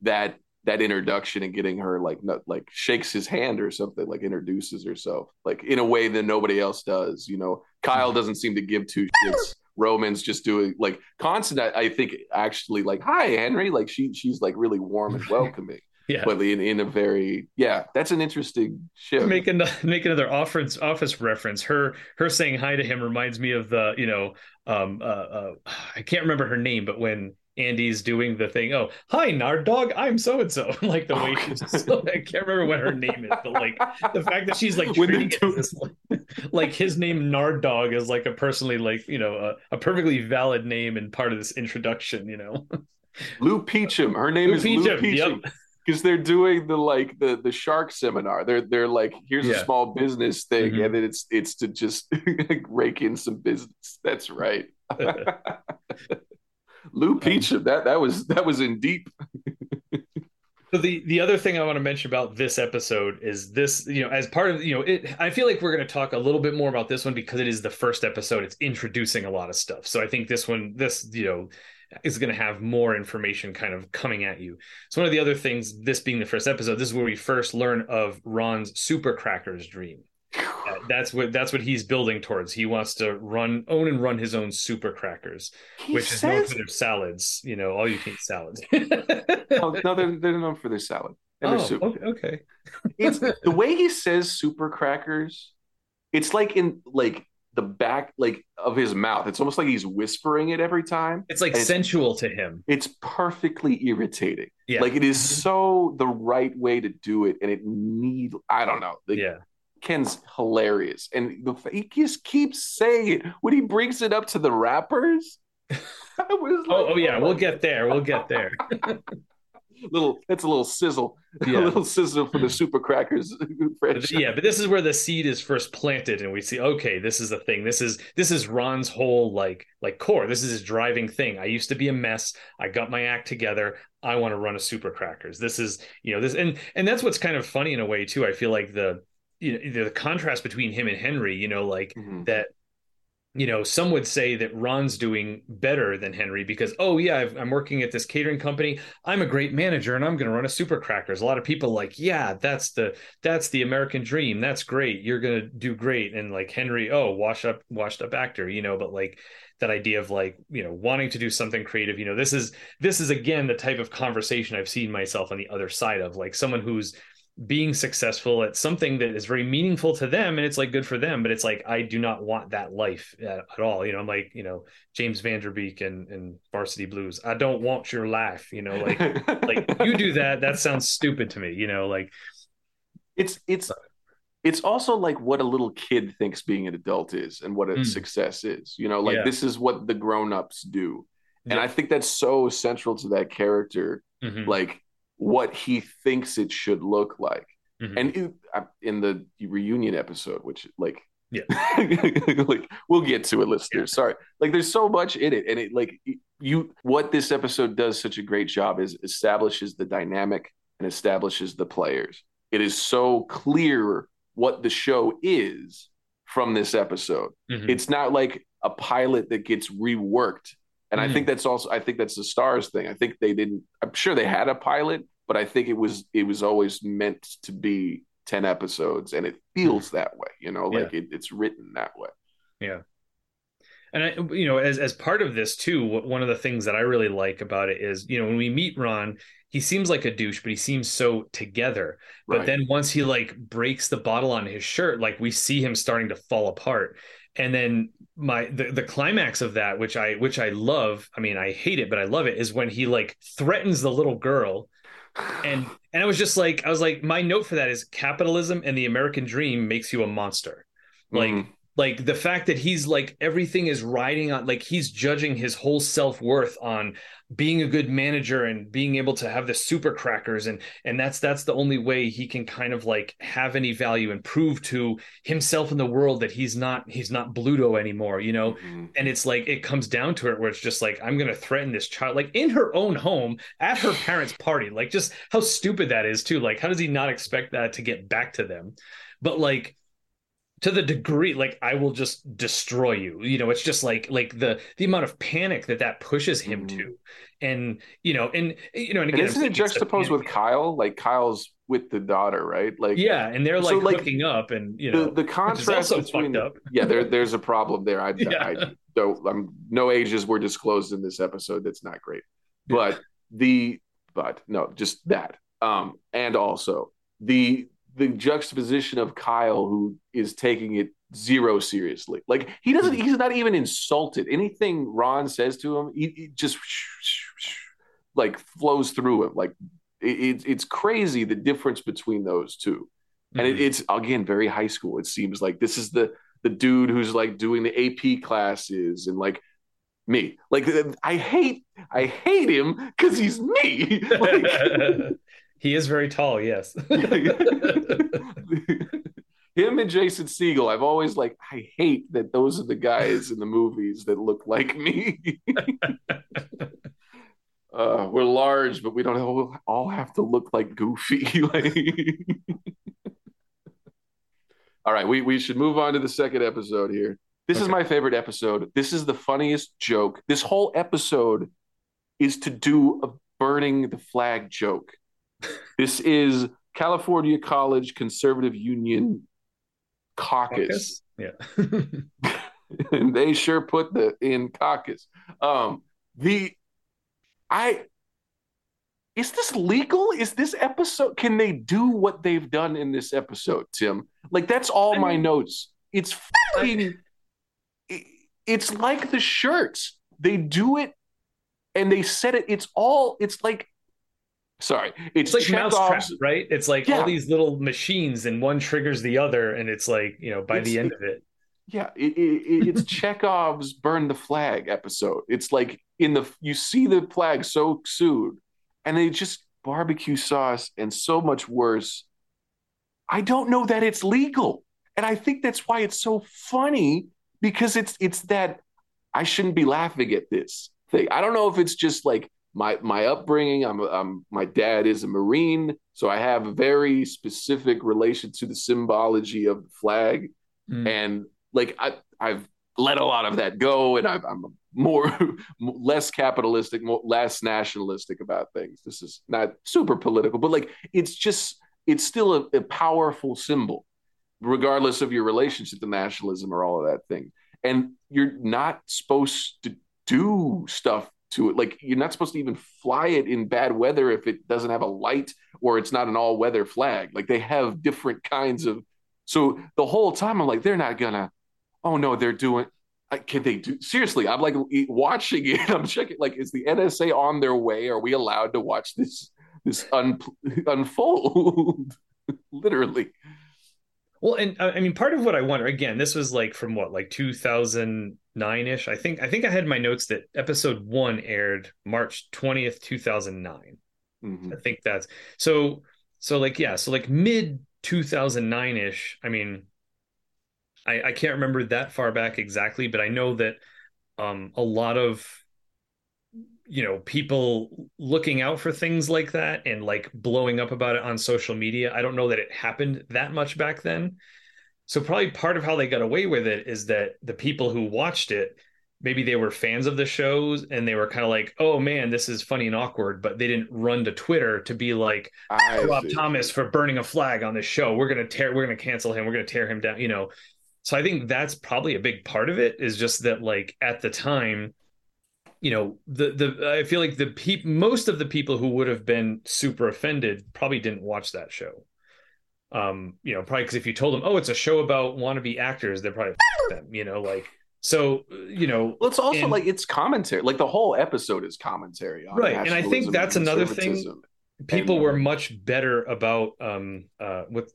B: that that introduction and getting her like not, like shakes his hand or something like introduces herself like in a way that nobody else does you know kyle mm-hmm. doesn't seem to give two shits roman's just doing like constant I, I think actually like hi henry like she she's like really warm and welcoming
C: yeah.
B: but in, in a very yeah that's an interesting show
C: make, an, make another office office reference her her saying hi to him reminds me of the you know um uh, uh i can't remember her name but when Andy's doing the thing. Oh, hi, Nard Dog. I'm so and so. Like the way she's, I can't remember what her name is, but like the fact that she's like treating it this, like his name Nard Dog is like a personally like you know a, a perfectly valid name and part of this introduction. You know,
B: Lou Peachum. Her name
C: Lou
B: is Lou
C: Peachum,
B: Peachum.
C: yep.
B: Because they're doing the like the the shark seminar. They're they're like, here's
C: Yeah.
B: a small business thing,
C: Mhm.
B: and then it's it's to just rake in some business. That's right. Lou Peachum. That that was that was in deep.
C: So the the other thing I want to mention about this episode is this, you know, as part of you know, it. I feel like we're going to talk a little bit more about this one because it is the first episode. It's introducing a lot of stuff. So I think this one, this you know, is going to have more information kind of coming at you. So one of the other things, this being the first episode, this is where we first learn of Ron's super crackers dream. Uh, That's what that's what he's building towards. He wants to run, own, and run his own super crackers,
B: He
C: which is known
B: says,
C: for their salads. You know, all you can eat salads.
B: oh, no, they're, they're known for their salad and their
C: Oh,
B: soup.
C: okay, okay.
B: It's the way he says super crackers. It's like in like the back like of his mouth. It's almost like he's whispering it every time.
C: It's like sensual to him.
B: It's perfectly irritating.
C: Yeah.
B: Like it is
C: Mhm.
B: so the right way to do it, and it need I don't know. Like,
C: yeah.
B: Ken's hilarious, and the, he just keeps saying it when he brings it up to the rappers. I was
C: Oh,
B: like,
C: oh yeah,
B: my
C: we'll get there. We'll get there.
B: little. That's a little sizzle,
C: Yeah.
B: a little sizzle for the super crackers franchise.
C: yeah, but this is where the seed is first planted, and we see, okay, this is the thing. This is this is Ron's whole like like core. This is his driving thing. I used to be a mess. I got my act together. I want to run a super crackers. This is you know this and and that's what's kind of funny in a way too. I feel like the you know the contrast between him and Henry. You know, like
B: Mhm.
C: that you hmm. know some would say that ron's doing better than henry because oh yeah I've, i'm working at this catering company. I'm a great manager and i'm going to run a super crackers a lot of people like yeah that's the that's the american dream. That's great. You're going to do great. And like henry oh wash up washed up actor you know but like that idea of like you know wanting to do something creative you know this is this is again the type of conversation i've seen myself on the other side of like someone who's being successful at something that is very meaningful to them and it's like good for them but it's like i do not want that life at, at all you know i'm like you know james van der beek and, and varsity blues i don't want your life you know like like you do that that sounds stupid to me you know like
B: it's it's it's also like what a little kid thinks being an adult is and what a
C: Mm.
B: success is you know like
C: Yeah.
B: this is what the grown-ups do and
C: Yeah.
B: i think that's so central to that character
C: mhm,
B: like what he thinks it should look like
C: mhm.
B: and it, uh, in the reunion episode which like
C: Yeah.
B: like we'll get to it listeners sorry like there's so much in it and it like you what this episode does such a great job is establishes the dynamic and establishes the players it is so clear what the show is from this episode
C: Mhm.
B: it's not like a pilot that gets reworked and i
C: Mhm.
B: think that's also i think that's the Starz thing i think they didn't i'm sure they had a pilot but i think it was it was always meant to be 10 episodes and it feels hmm. that way you know like it, it's written that way Yeah.
C: and I, you know, as as part of this too, one of the things that I really like about it is, you know, when we meet Ron, he seems like a douche, but he seems so together. But
B: right
C: then once he like breaks the bottle on his shirt, like we see him starting to fall apart. And then my the, the climax of that, which I which I love, I mean, I hate it, but I love it, is when he like threatens the little girl and and I was just like, I was like, my note for that is capitalism and the American dream makes you a monster. Like
B: Mhm.
C: like the fact that he's like everything is riding on like he's judging his whole self-worth on being a good manager and being able to have the super crackers and and that's that's the only way he can kind of like have any value and prove to himself in the world that he's not he's not Bluto anymore, you know
B: Mhm.
C: and it's like it comes down to it where it's just like i'm gonna threaten this child like in her own home at her parents party like just how stupid that is too like how does he not expect that to get back to them but like to the degree like i will just destroy you. You know it's just like like the the amount of panic that that pushes him
B: Mhm.
C: to. And you know and you know and
B: and isn't it juxtaposed with kyle? Like kyle's with the daughter right? Like
C: yeah and they're
B: So,
C: like
B: like,
C: hooking up and you know
B: the, the contrast between
C: up.
B: Yeah there, there's a problem there. I,
C: Yeah.
B: I don't i'm no ages were disclosed in this episode. That's not great. But the but no just that. Um and also the the juxtaposition of kyle who is taking it zero seriously like he doesn't he's not even insulted anything ron says to him he, he just like flows through him. Like it, it's crazy the difference between those 2 and it,
C: Mhm.
B: it's again very high school. It seems like this is the the dude who's like doing the AP classes and like me. Like I hate I hate him because he's me. Like,
C: he is very tall. Yes.
B: him and Jason Segel. I've always like I hate that those are the guys in the movies that look like me. uh, we're large, but we don't all, all have to look like Goofy. Like- all right, we we should move on to the second episode here. This is my favorite episode. This is the funniest joke. This whole episode is to do a burning the flag joke. This is California College Conservative Union caucus.
C: Yeah.
B: and they sure put the in caucus. Um, the I is this legal? Is this episode? Can they do what they've done in this episode, Tim? Like that's all
C: I
B: my
C: mean-
B: notes. It's fucking. It's like the shirts. They do it, and they said it. It's all. It's like. Sorry, it's,
C: It's like mousetrap,
B: Chekhov's-
C: right? It's like
B: Yeah.
C: all these little machines, and one triggers the other, and it's like you know by
B: It's-
C: the end of it.
B: Yeah, it, it, it- it's Chekhov's "Burn the Flag" episode. It's like in the you see the flag so sued, and they just barbecue sauce and so much worse. I don't know that it's legal, and I think that's why it's so funny because it's it's that I shouldn't be laughing at this thing. I don't know if it's just like my my upbringing. I'm, I'm my dad is a Marine, so I have a very specific relation to the symbology of the flag
C: Mm.
B: and like I, I've let a lot of that go, and I've, I'm more less capitalistic, more, less nationalistic about things. This is not super political, but like it's just it's still a, a powerful symbol, regardless of your relationship to nationalism or all of that thing. And you're not supposed to do stuff to it. Like you're not supposed to even fly it in bad weather if it doesn't have a light or it's not an all weather flag. Like they have different kinds of. So the whole time I'm like, they're not gonna. Oh no, they're doing. Can they do seriously? I'm like watching it. I'm checking. Like, is the NSA on their way? Are we allowed to watch this this un, unfold? Literally.
C: Well, and uh, I mean, part of what I wonder again, this was like from what, like 2009 ish. I think I think I had my notes that episode one aired March 20th, 2009.
B: Mhm.
C: I think that's so. So like yeah, so like mid 2009 ish. I mean, I I can't remember that far back exactly, but I know that um a lot of you know people looking out for things like that and like blowing up about it on social media. I don't know that it happened that much back then. So probably part of how they got away with it is that the people who watched it maybe they were fans of the shows and they were kind of like, "Oh man, this is funny and awkward," but they didn't run to Twitter to be like,
B: I
C: Rob. Thomas for burning a flag on this show. We're gonna tear. We're gonna cancel him. We're gonna tear him down. You know. So I think that's probably a big part of it. Is just that like at the time, you know, the the I feel like the peop most of the people who would have been super offended probably didn't watch that show. Um, you know, probably because if you told them, oh, it's a show about wannabe actors, they're probably them. You know, like so. You know,
B: Well, it's also
C: And-
B: like it's commentary. Like the whole episode is commentary on
C: Right, and I think that's another thing- people
B: And-
C: were much better about um uh what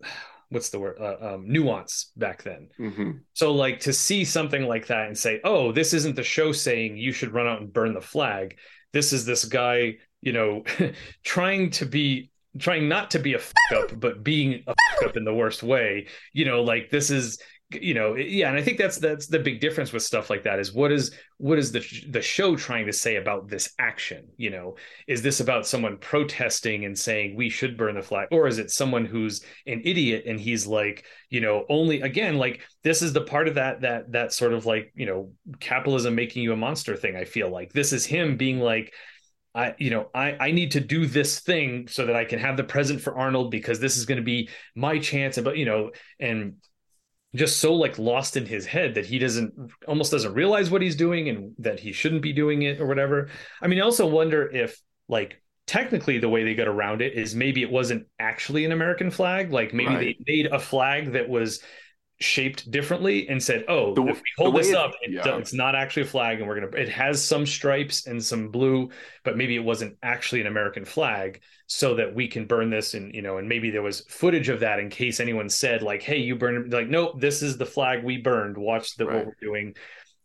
C: what's the word uh, um nuance back then
B: Mhm.
C: so like to see something like that and say oh this isn't the show saying you should run out and burn the flag this is this guy you know trying to be trying not to be a f- up but being a f- up in the worst way you know like this is you know yeah and i think that's that's the big difference with stuff like that is what is what is the the show trying to say about this action you know? Is this about someone protesting and saying we should burn the flag or is it someone who's an idiot and he's like you know only again like this is the part of that that that sort of like you know capitalism making you a monster thing i feel like. This is him being like I, you know, I, I need to do this thing so that I can have the present for Arnold because this is going to be my chance. But you know, and just so like lost in his head that he doesn't almost doesn't realize what he's doing and that he shouldn't be doing it or whatever. I mean, I also wonder if like technically the way they got around it is maybe it wasn't actually an American flag. Like maybe
B: Right.
C: they made a flag that was shaped differently and said, "Oh,
B: The-
C: if we hold this up, it,
B: yeah.
C: it's not actually a flag, and we're gonna. It has some stripes and some blue, but maybe it wasn't actually an American flag, so that we can burn this, and you know, and maybe there was footage of that in case anyone said like, "Hey, you burned," like, "Nope, this is the flag we burned. Watch the
B: Right.
C: what we're doing."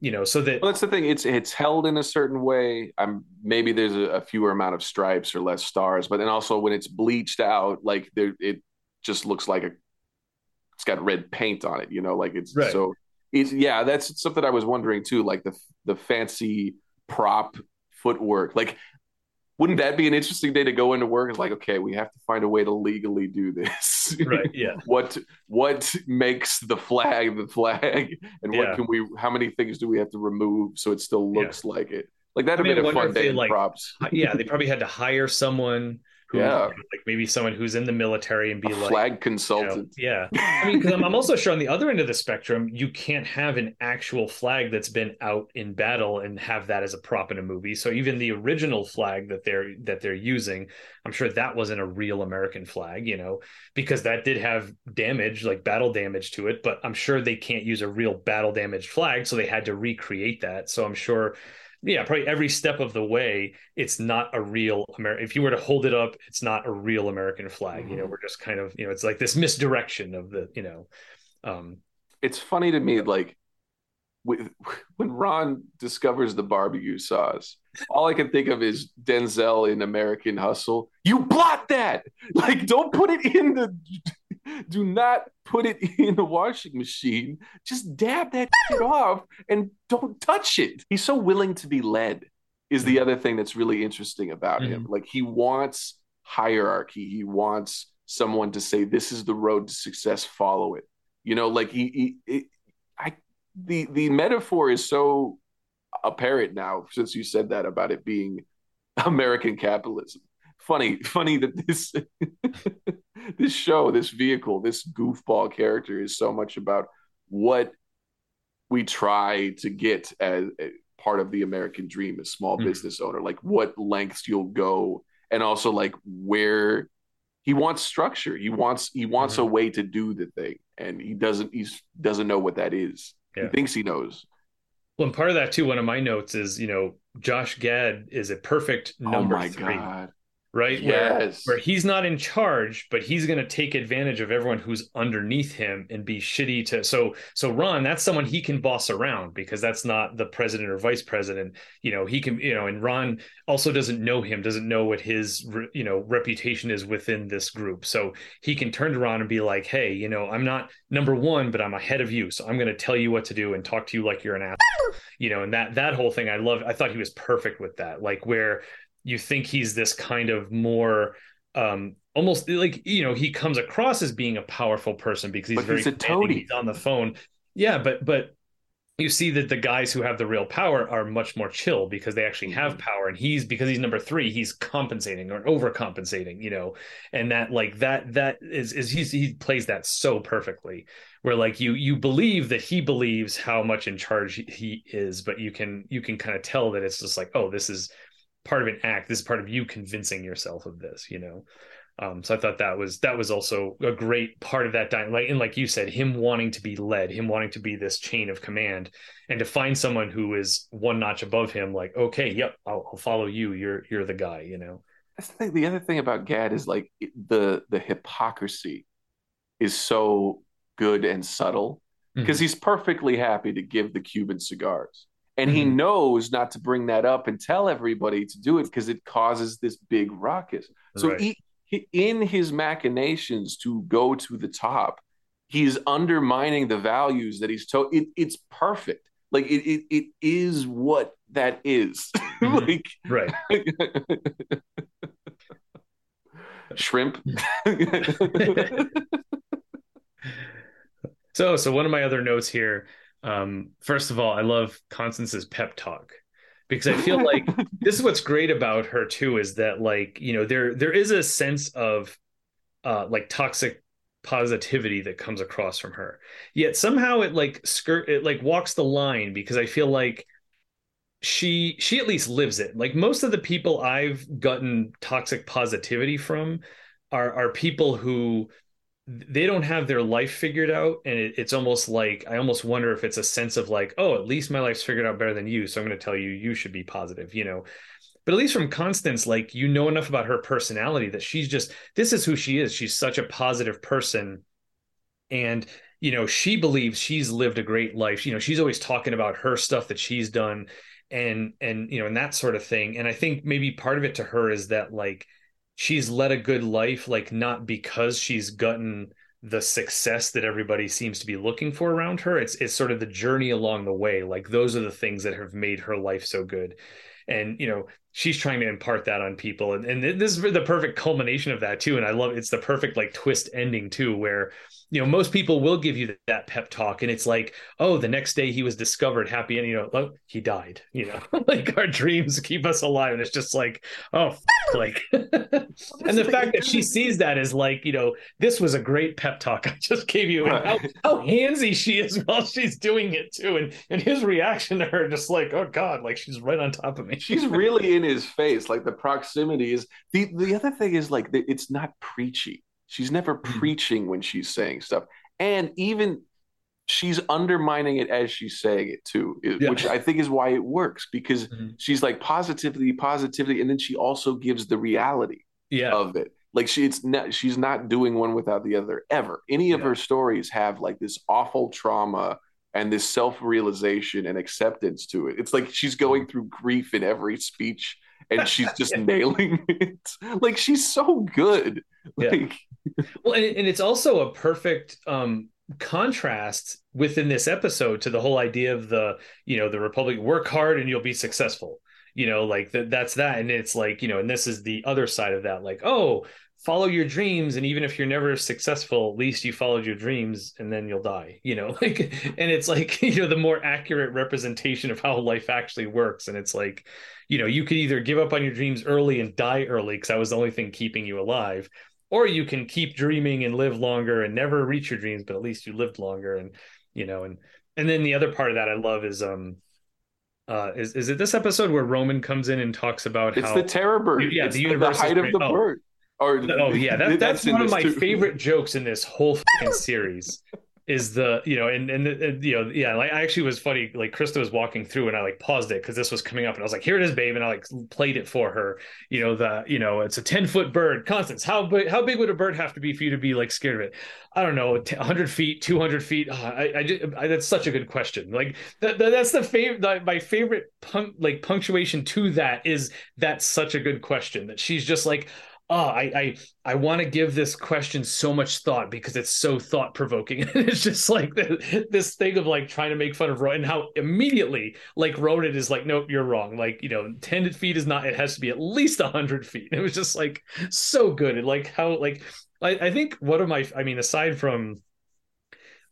C: You know, so that
B: Well, that's the thing. It's it's held in a certain way. I'm maybe there's a, a fewer amount of stripes or less stars, but then also when it's bleached out, like there, it just looks like a. It's got red paint on it, you know, like it's
C: Right.
B: so. It's yeah, that's something I was wondering too, like the the fancy prop footwork. Like, wouldn't that be an interesting day to go into work? It's like, okay, we have to find a way to legally do this.
C: right, yeah,
B: what what makes the flag the flag and what
C: Yeah.
B: can we how many things do we have to remove so it still looks like it like that'd
C: I mean,
B: been a fun day
C: like,
B: props
C: yeah. They probably had to hire someone who,
B: Yeah.
C: like maybe someone who's in the military and
B: a
C: be like,
B: flag
C: you know,
B: consultant
C: yeah. I mean, because I'm, I'm also sure on the other end of the spectrum, you can't have an actual flag that's been out in battle and have that as a prop in a movie. So even the original flag that they're that they're using, I'm sure that wasn't a real American flag, you know, because that did have damage, like battle damage to it. But I'm sure they can't use a real battle damaged flag, so they had to recreate that. So I'm sure. Yeah, probably every step of the way, it's not a real American. If you were to hold it up, it's not a real American flag. You know,
B: Mhm.
C: we're just kind of, you know, it's like this misdirection of the, you know, um,
B: it's funny to me like with, when ron discovers the barbecue sauce all i can think of is denzel in american hustle you blot that like don't put it in the do not put it in the washing machine. Just dab that shit off and don't touch it. He's so willing to be led is the mm-hmm. other thing that's really interesting about him. Mm-hmm. Like he wants hierarchy. He wants someone to say this is the road to success follow it. You know like he, he it, i the the metaphor is so apparent now since you said that about it being american capitalism. Funny funny that this this show this vehicle this goofball character is so much about what we try to get as, as part of the american dream as small
C: Mhm.
B: business owner like what lengths you'll go and also like where he wants structure. He wants he wants a way to do the thing and he doesn't he doesn't know what that is.
C: Yeah.
B: he thinks he knows.
C: Well, and part of that too, one of my notes is, you know, Josh Gad is a perfect number
B: oh my
C: three,
B: god
C: right? Where,
B: yes
C: where he's not in charge, but he's going to take advantage of everyone who's underneath him and be shitty to. So, so Ron, that's someone he can boss around because that's not the president or vice president. You know, he can, you know, and Ron also doesn't know him, doesn't know what his, you know, reputation is within this group. So he can turn to Ron and be like, hey, you know, I'm not number one, but I'm ahead of you. So I'm going to tell you what to do and talk to you like you're an ass. You know, and that that whole thing, I love. I thought he was perfect with that. Like where you think he's this kind of more um almost like you know he comes across as being a powerful person because he's
B: But
C: very
B: he's a toady.
C: he's on the phone yeah but but you see that the guys who have the real power are much more chill because they actually have
B: Mhm.
C: power and he's because he's number three he's compensating or overcompensating you know and that like that that is is he's, he plays that so perfectly where like you you believe that he believes how much in charge he is but you can you can kind of tell that it's just like oh this is part of an act this is part of you convincing yourself of this you know? Um so i thought that was that was also a great part of that dy- like and like you said him wanting to be led him wanting to be this chain of command and to find someone who is one notch above him like okay yep i'll, I'll follow you you're you're the guy you know?
B: That's the thing the other thing about gad is like the the hypocrisy is so good and subtle because he's perfectly happy to give the Cuban cigars. And he
C: Mhm.
B: knows not to bring that up and tell everybody to do it because it causes this big ruckus. So
C: Right.
B: he, he, in his machinations to go to the top, he's undermining the values that he's told. It, it's perfect. Like it, it, it is what that is.
C: Mhm.
B: like
C: right
B: shrimp.
C: So, so one of my other notes here. Um, first of all, I love Constance's pep talk because I feel like this is what's great about her too is that like you know there there is a sense of uh like toxic positivity that comes across from her. Yet somehow it like skirt it like walks the line because i feel like she she at least lives it. Like most of the people i've gotten toxic positivity from are are people who they don't have their life figured out and it, it's almost like i almost wonder if it's a sense of like oh at least my life's figured out better than you so i'm going to tell you you should be positive you know? But at least from constance like you know enough about her personality that she's just this is who she is. She's such a positive person. And you know she believes she's lived a great life. You know she's always talking about her stuff that she's done and and you know and that sort of thing. And i think maybe part of it to her is that like she's led a good life like not because she's gotten the success that everybody seems to be looking for around her. It's it's sort of the journey along the way. Like those are the things that have made her life so good. And you know she's trying to impart that on people. And, and this is the perfect culmination of that too. And i love it's the perfect like twist ending too where you know most people will give you that pep talk and it's like oh the next day he was discovered happy and you know oh, he died you know like our dreams keep us alive. And it's just like oh like and the fact that she sees that is like you know this was a great pep talk. I just gave you how, how handsy she is while she's doing it too. And and his reaction to her just like oh god like she's right on top of me.
B: She's really in his face like the proximity is the the other thing is like it's not preachy She's never mm-hmm. preaching when she's saying stuff. And even she's undermining it as she's saying it too, yeah. which I think is why it works because mm-hmm. she's like positivity, positivity, and then she also gives the reality
C: yeah.
B: of it. Like she, it's not, she's not doing one without the other ever. Any of yeah. her stories have like this awful trauma and this self-realization and acceptance to it. It's like she's going through grief in every speech and she's just nailing it. Like she's so good. Like
C: well, and, and it's also a perfect um contrast within this episode to the whole idea of the you know the republic work hard and you'll be successful you know like that that's that and it's like you know and this is the other side of that like oh follow your dreams and even if you're never successful at least you followed your dreams and then you'll die you know? Like and it's like you know the more accurate representation of how life actually works. And it's like you know you could either give up on your dreams early and die early because that was the only thing keeping you alive or you can keep dreaming and live longer and never reach your dreams but at least you lived longer and you know and and then the other part of that i love is um uh is is it this episode where roman comes in and talks about
B: it's
C: how
B: the terror bird.
C: Yeah
B: it's
C: the, universe
B: the height of the
C: oh,
B: bird Oh,
C: or oh yeah that, that's, that's one of my too. favorite jokes in this whole series is the you know and, and and you know yeah like I actually was funny like Krista was walking through and I like paused it because this was coming up and I was like here it is babe and I like played it for her you know the you know it's a 10 foot bird Constance how big how big would a bird have to be for you to be like scared of it I don't know 100 feet 200 feet oh, I, I, just, I, that's such a good question like that, that's the favorite my favorite punk like punctuation to that is that's such a good question that she's just like oh, I I, I want to give this question so much thought because it's so thought provoking. it's just like the, this thing of like trying to make fun of Roman and how immediately like Roman is like, nope, you're wrong. Like you know, ten feet is not. It has to be at least hundred feet. It was just like so good and like how like I, I think one of my I mean aside from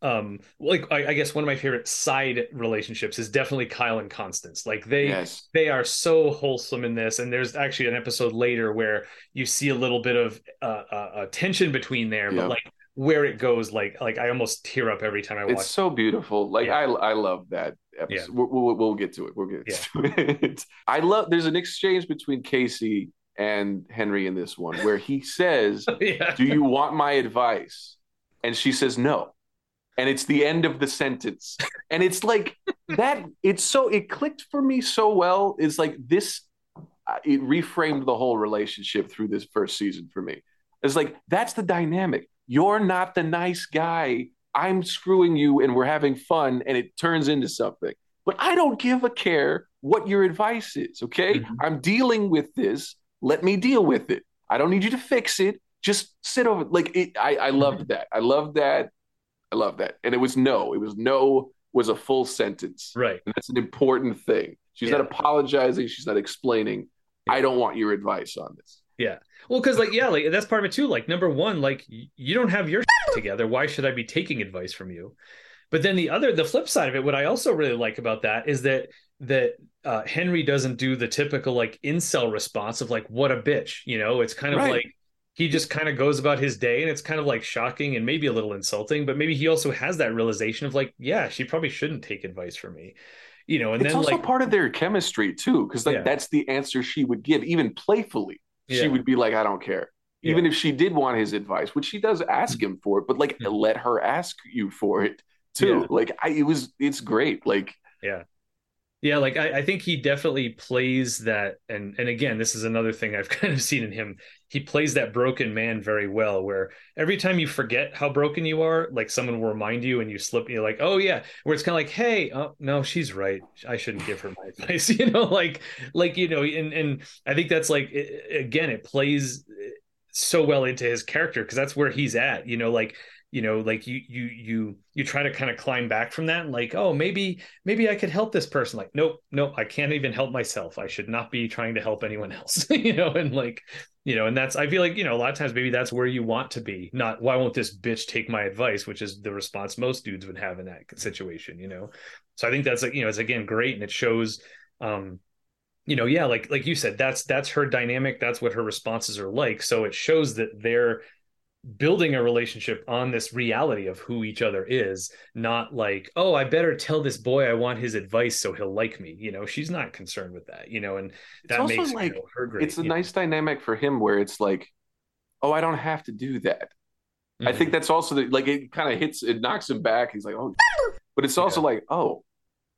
C: um like I, I, guess one of my favorite side relationships is definitely kyle and constance. Like they yes. they are so wholesome in this and there's actually an episode later where you see a little bit of uh, uh, tension between there but like where it goes like like i almost tear up every time i watch
B: it's so beautiful. Like yeah. i i love that episode. Yeah. we'll, we'll, we'll, get to it. We'll get yeah. to it. I love there's an exchange between casey and henry in this one where he says do you want my advice? And she says no and it's the end of the sentence. And it's like that it's so it clicked for me so well. Is like this uh, it reframed the whole relationship through this first season for me. It's like that's the dynamic. You're not the nice guy. I'm screwing you and we're having fun and it turns into something. But i don't give a care what your advice is okay? Mm-hmm. i'm dealing with this. Let me deal with it. I don't need you to fix it. Just sit over like it, I, I loved that. I loved that I love that. And it was no. It was no was a full sentence.
C: Right.
B: And that's an important thing. She's yeah. not apologizing. She's not explaining. Yeah. I don't want your advice on this.
C: Yeah. Well, because like yeah, like that's part of it too. Like number one, like you don't have your together. Why should I be taking advice from you? But then the other, the flip side of it, what I also really like about that is that that uh, Henry doesn't do the typical like incel response of like what a bitch. You know, it's kind of right. like he just kind of goes about his day and it's kind of like shocking and maybe a little insulting but maybe he also has that realization of like yeah she probably shouldn't take advice from me you know and
B: it's
C: then
B: also
C: like
B: part of their chemistry too because like yeah. that's the answer she would give even playfully yeah. she would be like i don't care even
C: Yeah.
B: if she did want his advice, which she does ask him for it, but like
C: Mhm.
B: let her ask you for it too. Like I, it was, it's great. Like
C: yeah Yeah, like I, I think he definitely plays that, and and again, this is another thing I've kind of seen in him. He plays that broken man very well. Where every time you forget how broken you are, like someone will remind you, and you slip. and You're like, oh yeah. Where it's kind of like, hey, oh no, she's right. I shouldn't give her my advice. You know, like like you know, and and I think that's like again, it plays eh, so well into his character because that's where he's at. You know, like you know like you you you you try to kind of climb back from that and like oh maybe maybe i could help this person like nope nope i can't even help myself i should not be trying to help anyone else you know and like you know and that's i feel like you know a lot of times maybe that's where you want to be not why won't this bitch take my advice? which is the response most dudes would have in that situation you know? So i think that's like you know it's again great and it shows um you know yeah like like you said that's that's her dynamic that's what her responses are like so it shows that they're building a relationship on this reality of who each other is not like oh i better tell this boy i want his advice so he'll like me you know she's not concerned with that you know and
B: it's
C: that
B: also
C: makes
B: like
C: her great
B: it's a
C: you know.
B: nice dynamic for him where it's like, oh, I don't have to do that. I
C: Mhm.
B: think that's also the, like it kind of hits, it knocks him back. He's like, oh, but it's also like, oh,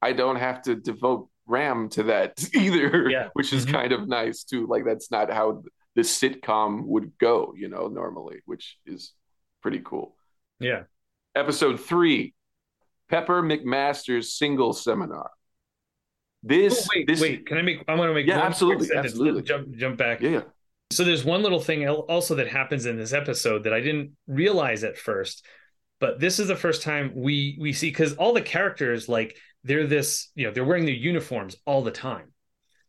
B: I don't have to devote Ram to that either,
C: Yeah.
B: which is
C: Mhm.
B: kind of nice too. Like that's not how the sitcom would go, you know, normally, which is pretty cool.
C: yeah
B: Episode three, Pepper McMaster's single seminar. This,
C: oh, wait
B: this,
C: wait can i make i want to make
B: Yeah, absolutely, absolutely.
C: jump jump back
B: yeah,
C: so there's one little thing also that happens in this episode that I didn't realize at first, but this is the first time we we see because all the characters like they're this you know they're wearing their uniforms all the time,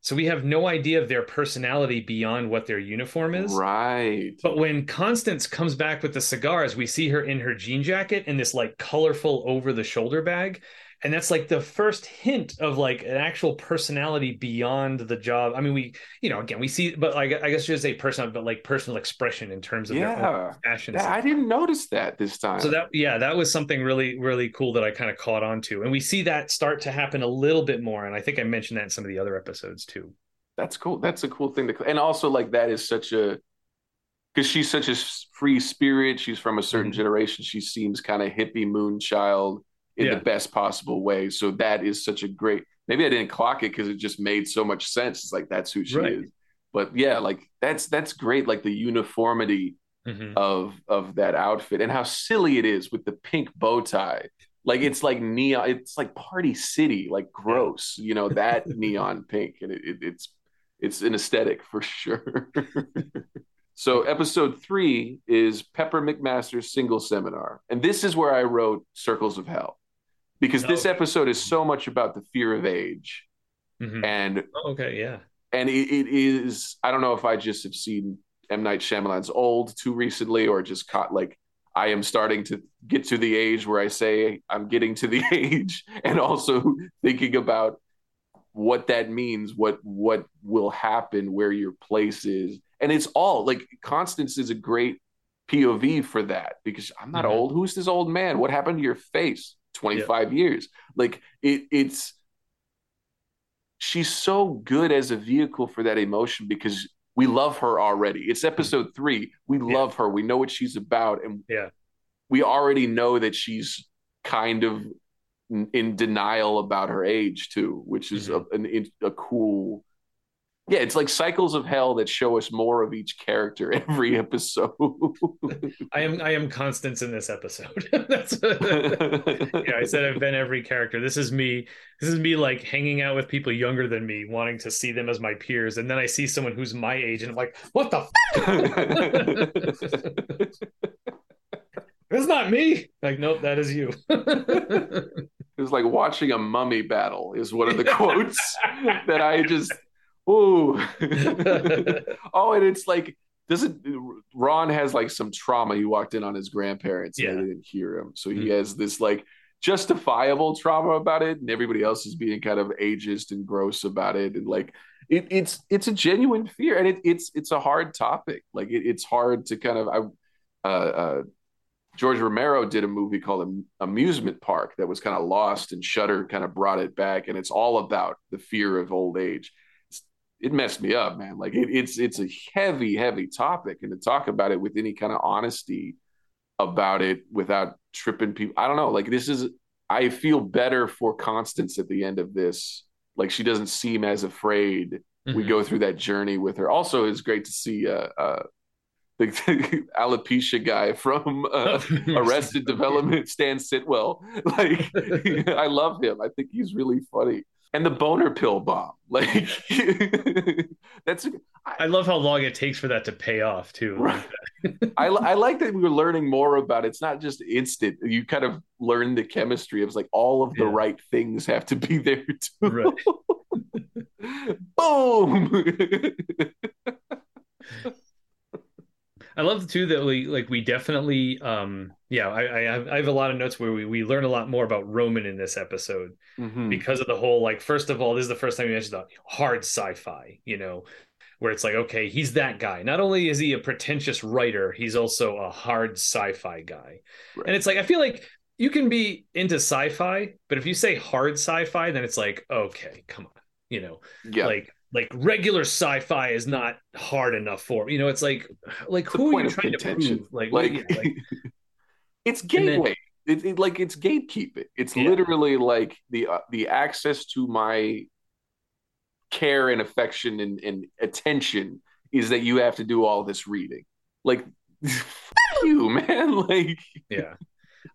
C: so we have no idea of their personality beyond what their uniform is.
B: right.
C: But when Constance comes back with the cigars, we see her in her jean jacket and this like colorful over the shoulder bag. And that's like the first hint of like an actual personality beyond the job. I mean, we, you know, again, we see, but like, I guess you just say personal, but like personal expression in terms of their
B: Yeah.
C: fashion.
B: Yeah, I didn't notice that this time.
C: So that, yeah, that was something really, really cool that I kind of caught on to. And we see that start to happen a little bit more. And I think I mentioned that in some of the other episodes too.
B: That's cool. That's a cool thing to, and also like that is such a, because she's such a free spirit. She's from a certain
C: Mhm.
B: generation. She seems kind of hippie moon child in
C: Yeah.
B: the best possible way. So that is such a great. Maybe I didn't clock it because it just made so much sense. It's like that's who she
C: Right.
B: is. But yeah, like that's that's great. Like the uniformity
C: Mhm.
B: of of that outfit and how silly it is with the pink bow tie. Like it's like neon. It's like Party City. Like gross. You know that neon pink, and it, it, it's it's an aesthetic for sure. so episode three is Pepper McMaster's single seminar, and this is where I wrote Circles of Hell because this episode is so much about the fear of age
C: Mhm.
B: and
C: Oh, okay. Yeah.
B: and it, it is i don't know if i just have seen m night Shyamalan's old too recently or just caught like i am starting to get to the age where i say i'm getting to the age and also thinking about what that means what what will happen where your place is and it's all like constance is a great pov for that because i'm not
C: Mhm.
B: old who's this old man what happened to your face 25 years like it it's she's so good as a vehicle for that emotion because we love her already. It's mm-hmm. episode three. We
C: Yeah.
B: love her. We know what she's about, and
C: Yeah.
B: we already know that she's kind of in, in denial about her age too, which is mm-hmm. a, an, a cool. Yeah, it's like cycles of hell that show us more of each character every episode.
C: I am I am Constance in this episode. That's yeah. I said I've been every character. This is me. This is me like hanging out with people younger than me, wanting to see them as my peers, and then I see someone who's my age, and I'm like, "What the? F- That's not me." Like, nope, that is you.
B: It was like watching a mummy battle is one of the quotes that I just ooh. oh, and it's like doesn't Ron has like some trauma. He walked in on his grandparents and
C: Yeah.
B: they didn't hear him. So he
C: Mhm.
B: has this like justifiable trauma about it, and everybody else is being kind of ageist and gross about it. And like it, it's it's a genuine fear, and it, it's it's a hard topic. Like it, it's hard to kind of I uh, uh George Romero did a movie called Amusement Park that was kind of lost, and Shudder kind of brought it back, and it's all about the fear of old age. It messed me up, man. Like it, it's it's a heavy, heavy topic, and to talk about it with any kind of honesty about it without tripping people. I don't know. Like this is, I feel better for Constance at the end of this. Like she doesn't seem as afraid. Mm-hmm. We go through that journey with her. Also, it's great to see uh, uh, the, the alopecia guy from uh, Arrested Development, Stan Sitwell. Like, I love him. I think he's really funny. And the boner pill bomb, like that's.
C: I, I love how long it takes for that to pay off too.
B: Right. I I like that we were learning more about it. It's not just instant. You kind of learn the chemistry. It was like all of the yeah. right things have to be there too. Right. Boom.
C: I love too that we like we definitely um yeah I I have, I have a lot of notes where we we learn a lot more about Roman in this episode mm-hmm. because of the whole like first of all this is the first time we mentioned the hard sci-fi you know where it's like okay he's that guy not only is he a pretentious writer he's also a hard sci-fi guy right. and it's like I feel like you can be into sci-fi but if you say hard sci-fi then it's like okay come on you know yeah. like like regular sci-fi is not hard enough for you know it's like like it's who are you trying contention. to prove? Like
B: like, like it's gateway. Then, it, it, like it's gatekeeping. It's yeah. literally like the uh, the access to my care and affection and, and attention is that you have to do all this reading. Like you man. Like
C: yeah.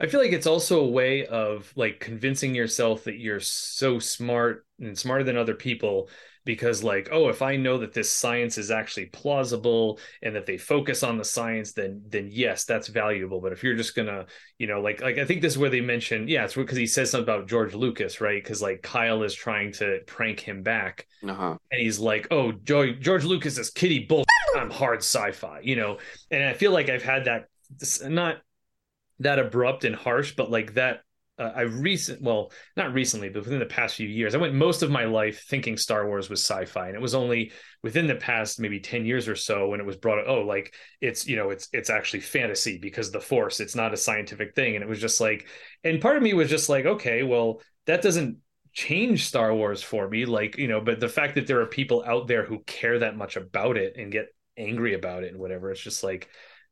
C: I feel like it's also a way of like convincing yourself that you're so smart and smarter than other people because like oh if i know that this science is actually plausible and that they focus on the science then then yes that's valuable. But if you're just gonna you know like like i think this is where they mention yeah it's because he says something about george lucas right? Because like kyle is trying to prank him back. Uh-huh. and he's like oh george, george lucas is kitty bull. I'm hard sci-fi you know? And i feel like i've had that not that abrupt and harsh but like that uh, I recent well not recently but within the past few years I went most of my life thinking Star Wars was sci-fi and it was only within the past maybe 10 years or so when it was brought up oh like it's you know it's it's actually fantasy because the force it's not a scientific thing and it was just like and part of me was just like okay well that doesn't change Star Wars for me like you know but the fact that there are people out there who care that much about it and get angry about it and whatever it's just like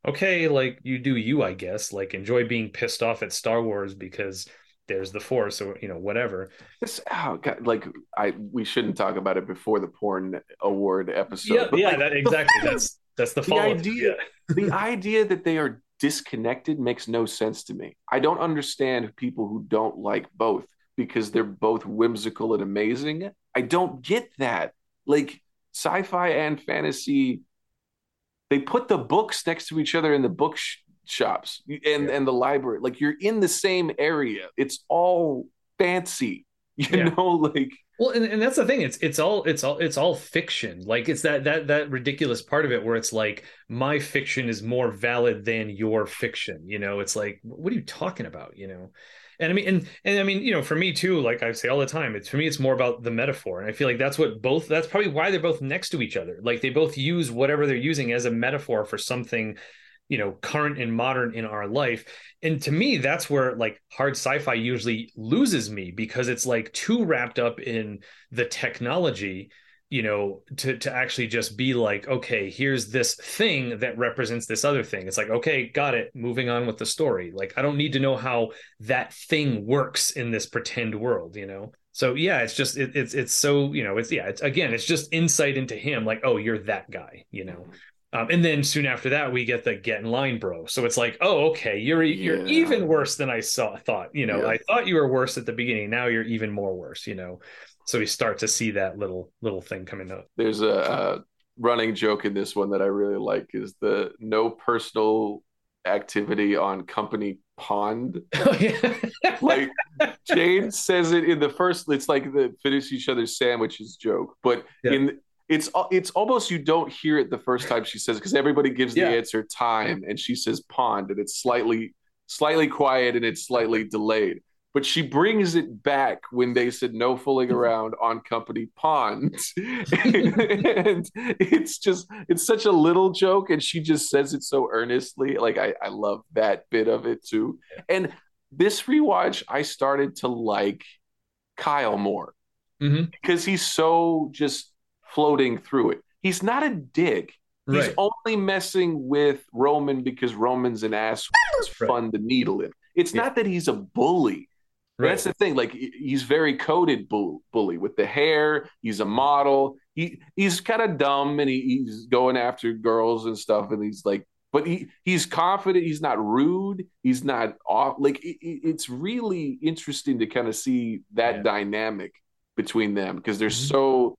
C: okay, like you do you, I guess. Like enjoy being pissed off at Star Wars because there's the force or you know whatever.
B: This oh God, like i we shouldn't talk about it before the porn award episode
C: yeah, yeah like, that, exactly. that's that's the, the
B: idea the idea that they are disconnected makes no sense to me. I don't understand people who don't like both because they're both whimsical and amazing. I don't get that. Like sci-fi and fantasy they put the books next to each other in the book sh- shops and yeah. and the library. Like you're in the same area. It's all fancy you yeah. know like
C: well and, and that's the thing. It's it's all it's all it's all fiction. Like it's that that that ridiculous part of it where it's like my fiction is more valid than your fiction you know? It's like what are you talking about? You know and I mean, and and I mean, you know, for me too, like I say all the time, it's for me, it's more about the metaphor, and I feel like that's what both. That's probably why they're both next to each other. Like they both use whatever they're using as a metaphor for something, you know, current and modern in our life. And to me, that's where like hard sci-fi usually loses me because it's like too wrapped up in the technology you know to to actually just be like okay here's this thing that represents this other thing. It's like okay got it. Moving on with the story. Like i don't need to know how that thing works in this pretend world you know? So yeah it's just it, it's it's so you know it's yeah it's again it's just insight into him like oh you're that guy you know? Um, and then soon after that we get the get in line bro. So it's like oh okay you're you're yeah. even worse than i saw thought you know? Yeah. i thought you were worse at the beginning. Now you're even more worse you know so we start to see that little little thing coming up
B: there's a, a running joke in this one that i really like is the no personal activity on company pond oh, yeah. like jane says it in the first it's like the finish each other's sandwiches joke but yeah. in it's it's almost you don't hear it the first time she says because everybody gives the yeah. answer time and she says pond and it's slightly slightly quiet and it's slightly delayed but she brings it back when they said no fooling around on company pond and it's just it's such a little joke and she just says it so earnestly like i, I love that bit of it too and this rewatch i started to like kyle more mm-hmm. because he's so just floating through it. He's not a dick. He's
C: Right.
B: only messing with Roman because Roman's an ass. It's
C: Right.
B: fun to needle him. It's
C: Yeah.
B: not that he's a bully.
C: Right.
B: That's the thing. Like he's very coded bull, bully with the hair. He's a model. He he's kind of dumb and he, he's going after girls and stuff. And he's like, but he he's confident. He's not rude. He's not off. Like it, it- it's really interesting to kind of see that
C: Yeah.
B: dynamic between them because they're
C: Mhm.
B: so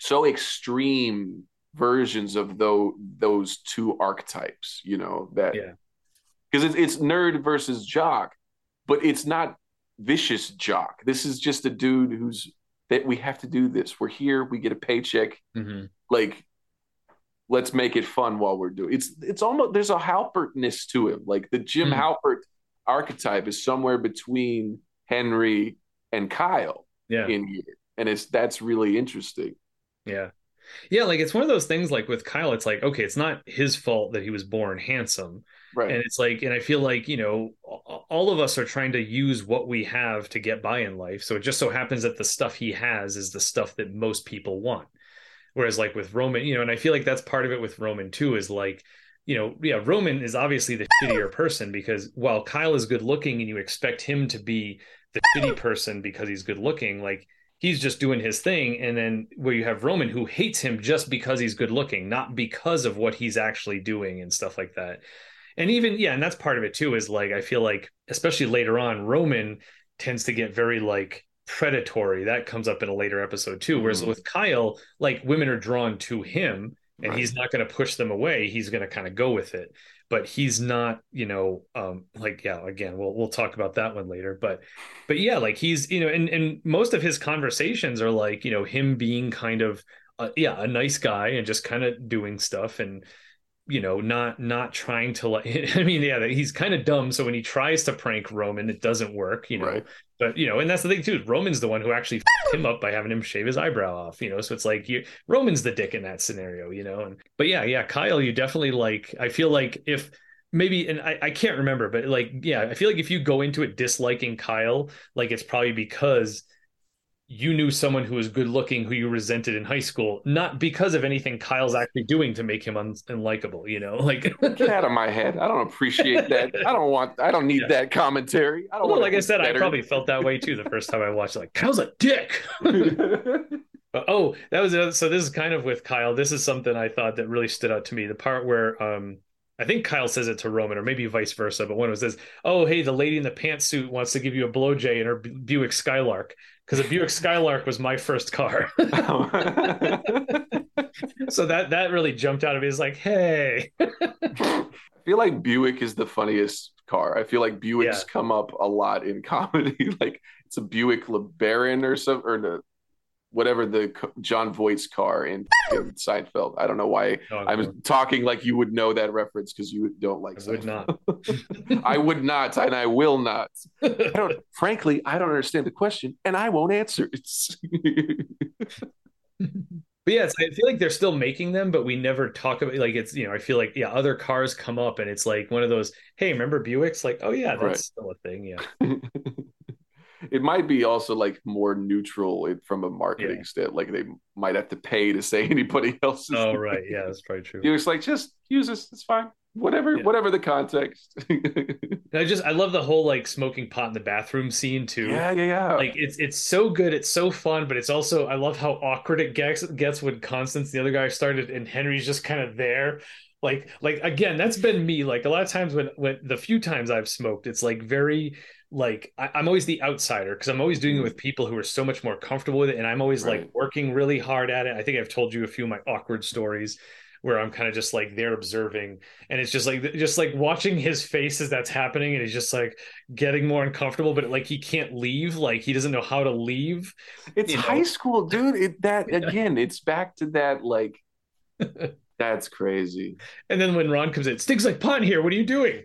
B: so extreme versions of those those two archetypes. You know that
C: Yeah.
B: because it's, it's nerd versus jock, but it's not vicious jock. This is just a dude who's that we have to do this. We're here, we get a paycheck.
C: Mhm.
B: Like, let's make it fun while we're doing it's it's almost there's a Halpertness to him. Like the Jim
C: Hmm.
B: Halpert archetype is somewhere between Henry and Kyle
C: Yeah.
B: in here. And it's that's really interesting.
C: Yeah. Yeah, like it's one of those things like with Kyle, it's like, okay, it's not his fault that he was born handsome.
B: Right.
C: And it's like, and I feel like, you know, all of us are trying to use what we have to get by in life. So it just so happens that the stuff he has is the stuff that most people want. Whereas, like with Roman, you know, and I feel like that's part of it with Roman too, is like, you know, yeah, Roman is obviously the shittier person because while Kyle is good looking and you expect him to be the shitty person because he's good looking, like he's just doing his thing. And then where you have Roman who hates him just because he's good looking, not because of what he's actually doing and stuff like that. And even, yeah, and that's part of it too, is like, I feel like, especially later on, Roman tends to get very like predatory. That comes up in a later episode too. Whereas
B: Mhm.
C: with Kyle, like women are drawn to him and
B: Right.
C: he's not going to push them away. He's going to kind of go with it. But he's not, you know, um, like yeah. Again, we'll we'll talk about that one later. But but yeah, like he's you know, and and most of his conversations are like you know him being kind of uh, yeah a nice guy and just kind of doing stuff and you know not not trying to like i mean yeah he's kind of dumb so when he tries to prank roman it doesn't work you know?
B: Right.
C: but you know and that's the thing too roman's the one who actually him up by having him shave his eyebrow off you know? So it's like you roman's the dick in that scenario you know? And but yeah yeah kyle you definitely like i feel like if maybe and I, I can't remember but like yeah i feel like if you go into it disliking kyle like it's probably because you knew someone who was good looking who you resented in high school, not because of anything Kyle's actually doing to make him un- unlikable, you know? Like,
B: Get out of my head. I don't appreciate that. I don't want I don't need
C: Yeah.
B: that commentary. I don't
C: well, like I said, I probably felt that way too the first time I watched. Like, Kyle's a dick. But, oh, that was so. This is kind of with Kyle. This is something I thought that really stood out to me. The part where um, I think Kyle says it to Roman, or maybe vice versa. But one was this: "Oh, hey, the lady in the pantsuit wants to give you a blowjay in her Buick Skylark because a Buick Skylark was my first car." so that that really jumped out of me. It's like, hey,
B: I feel like Buick is the funniest car. I feel like Buicks
C: Yeah.
B: come up a lot in comedy. like it's a Buick LeBaron or something, or the whatever the Jon Voight's car in, in Seinfeld. I don't know why
C: No,
B: I'm talking like you would know that reference because you don't like
C: I would not.
B: I would not, and I will not. I don't. Frankly, I don't understand the question, and I won't answer it.
C: But yeah, I feel like they're still making them, but we never talk about like it's you know I feel like yeah other cars come up and it's like one of those hey remember Buicks like oh yeah that's
B: Right.
C: still a thing yeah
B: it might be also like more neutral from a marketing
C: Yeah.
B: stand. Like they might have to pay to say anybody else's.
C: oh right yeah that's probably true.
B: Buick's like just use this. It's fine. Whatever.
C: Yeah.
B: Whatever the context.
C: I just I love the whole like smoking pot in the bathroom scene too.
B: yeah, yeah, yeah.
C: Like it's it's so good, it's so fun, but it's also I love how awkward it gets gets when Constance, the other guy, started and Henry's just kind of there. Like like again, that's been me. Like a lot of times when when the few times I've smoked, it's like very like I, I'm always the outsider because I'm always doing it mm-hmm. with people who are so much more comfortable with it, and I'm always like working really hard at it. I think I've told you a few of my awkward stories where I'm kind of just like there observing, and it's just like just like watching his face as that's happening, and he's just like getting more uncomfortable, but like he can't leave, like he doesn't know how to leave.
B: it's
C: you know.
B: high school, dude. It that again. It's back to that. Like that's crazy.
C: And then when Ron comes in, stinks like pot here. What are you doing?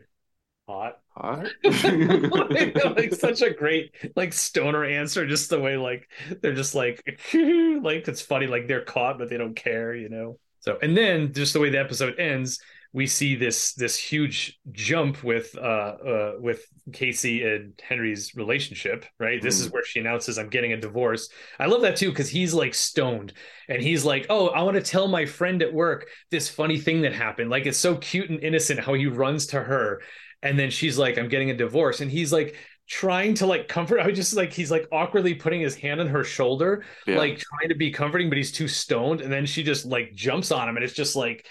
C: Hot. Like, such a great like stoner answer, just the way like they're just like like it's funny, like they're caught but they don't care, you know. So and then just the way the episode ends, we see this this huge jump with uh, uh with Casey and Henry's relationship, right? This is where she announces I'm getting a divorce. I love that too because he's like stoned and he's like, "Oh, I want to tell my friend at work this funny thing that happened." Like it's so cute and innocent how he runs to her and then she's like, "I'm getting a divorce." And he's like trying to like comfort I was just like he's like awkwardly putting his hand on her shoulder
B: Yeah.
C: like trying to be comforting but he's too stoned and then she just like jumps on him and it's just like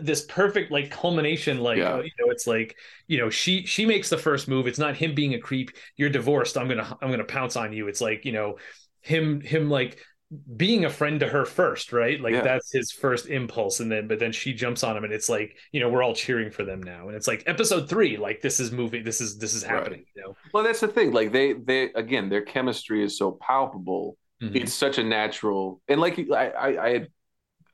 C: this perfect like culmination like
B: Yeah.
C: uh, you know it's like you know she she makes the first move it's not him being a creep you're divorced i'm gonna i'm gonna pounce on you it's like you know him him like being a friend to her first right like
B: Yeah.
C: that's his first impulse and then but then she jumps on him and it's like you know we're all cheering for them now and it's like episode three like this is moving this is this is
B: Right.
C: happening you know
B: Well, that's the thing. Like they, they again, their chemistry is so palpable.
C: Mhm.
B: It's such a natural, and like I, I, I, had,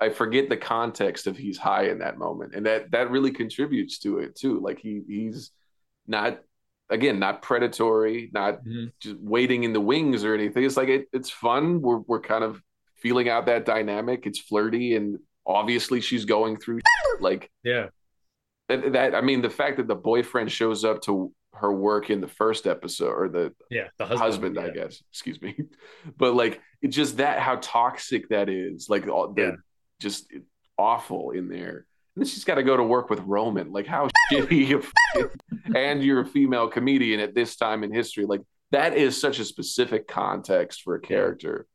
B: I forget the context of he's high in that moment, and that that really contributes to it too. Like he, he's not, again, not predatory, not
C: Mhm.
B: just waiting in the wings or anything. It's like it, it's fun. We're we're kind of feeling out that dynamic. It's flirty, and obviously she's going through like
C: yeah
B: that, that. I mean, the fact that the boyfriend shows up to her work in the first episode or the
C: yeah the
B: husband,
C: husband,
B: I guess. Excuse me, but like it's just that how toxic that is. Like all the
C: Yeah.
B: just awful in there. Then she's got to go to work with Roman. Like how shitty, and you're a female comedian at this time in history. Like that is such a specific context for a character,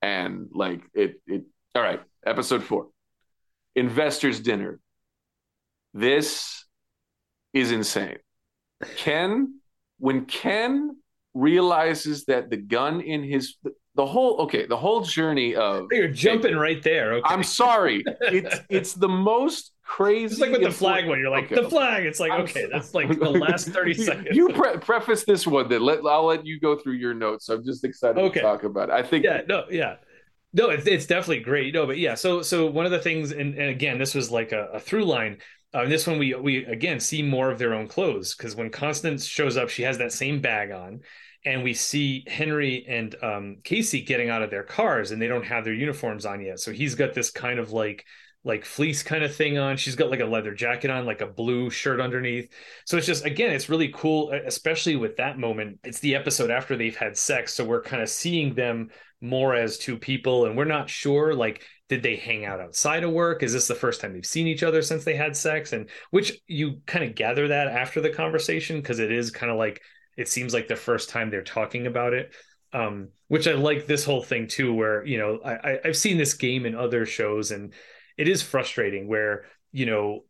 B: and like it. It all right. Episode four, investors dinner. This is insane. Ken, when Ken realizes that the gun in his the whole okay, the whole journey of
C: You're jumping right there. Okay.
B: I'm sorry, it's it's the most crazy.
C: it's like with the flag when you're like
B: Okay.
C: the flag. It's like
B: I'm
C: okay, that's like the last thirty seconds.
B: You pre- preface this one, then let I'll let you go through your notes. I'm just excited
C: Okay.
B: to talk about it. I think
C: yeah, no, yeah. No, it's, it's definitely great. No, but yeah, so so one of the things, and, and again, this was like a, a through line. Uh, this one we we again see more of their own clothes because when Constance shows up, she has that same bag on, and we see Henry and um, Casey getting out of their cars, and they don't have their uniforms on yet. So he's got this kind of like like fleece kind of thing on. She's got like a leather jacket on, like a blue shirt underneath. So it's just again, it's really cool, especially with that moment. It's the episode after they've had sex, so we're kind of seeing them more as two people, and we're not sure like did they hang out outside of work? Is this the first time they've seen each other since they had sex? And which you kind of gather that after the conversation because it is kind of like it seems like the first time they're talking about it. Um, which I like this whole thing too, where you know I, I've seen this game in other shows and it is frustrating where you know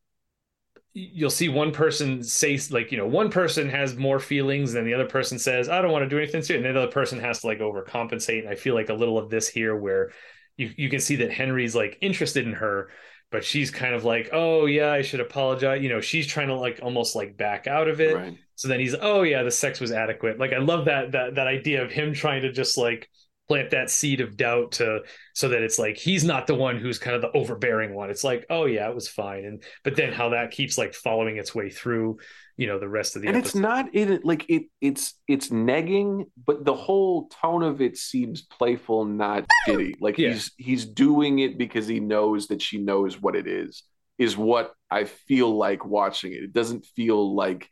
C: you'll see one person say like you know one person has more feelings than the other person says i don't want to do anything to it and then the other person has to like overcompensate and i feel like a little of this here where you, you can see that henry's like interested in her but she's kind of like oh yeah i should apologize you know she's trying to like almost like back out of it
B: right.
C: So then he's oh yeah the sex was adequate. Like i love that that that idea of him trying to just like plant that seed of doubt to so that it's like he's not the one who's kind of the overbearing one. It's like oh yeah it was fine. And but then how that keeps like following its way through you know the rest of the
B: and it's not in it like it it's it's negging but the whole tone of it seems playful not shitty like
C: Yeah.
B: he's he's doing it because he knows that she knows what it is is what i feel like watching it. It doesn't feel like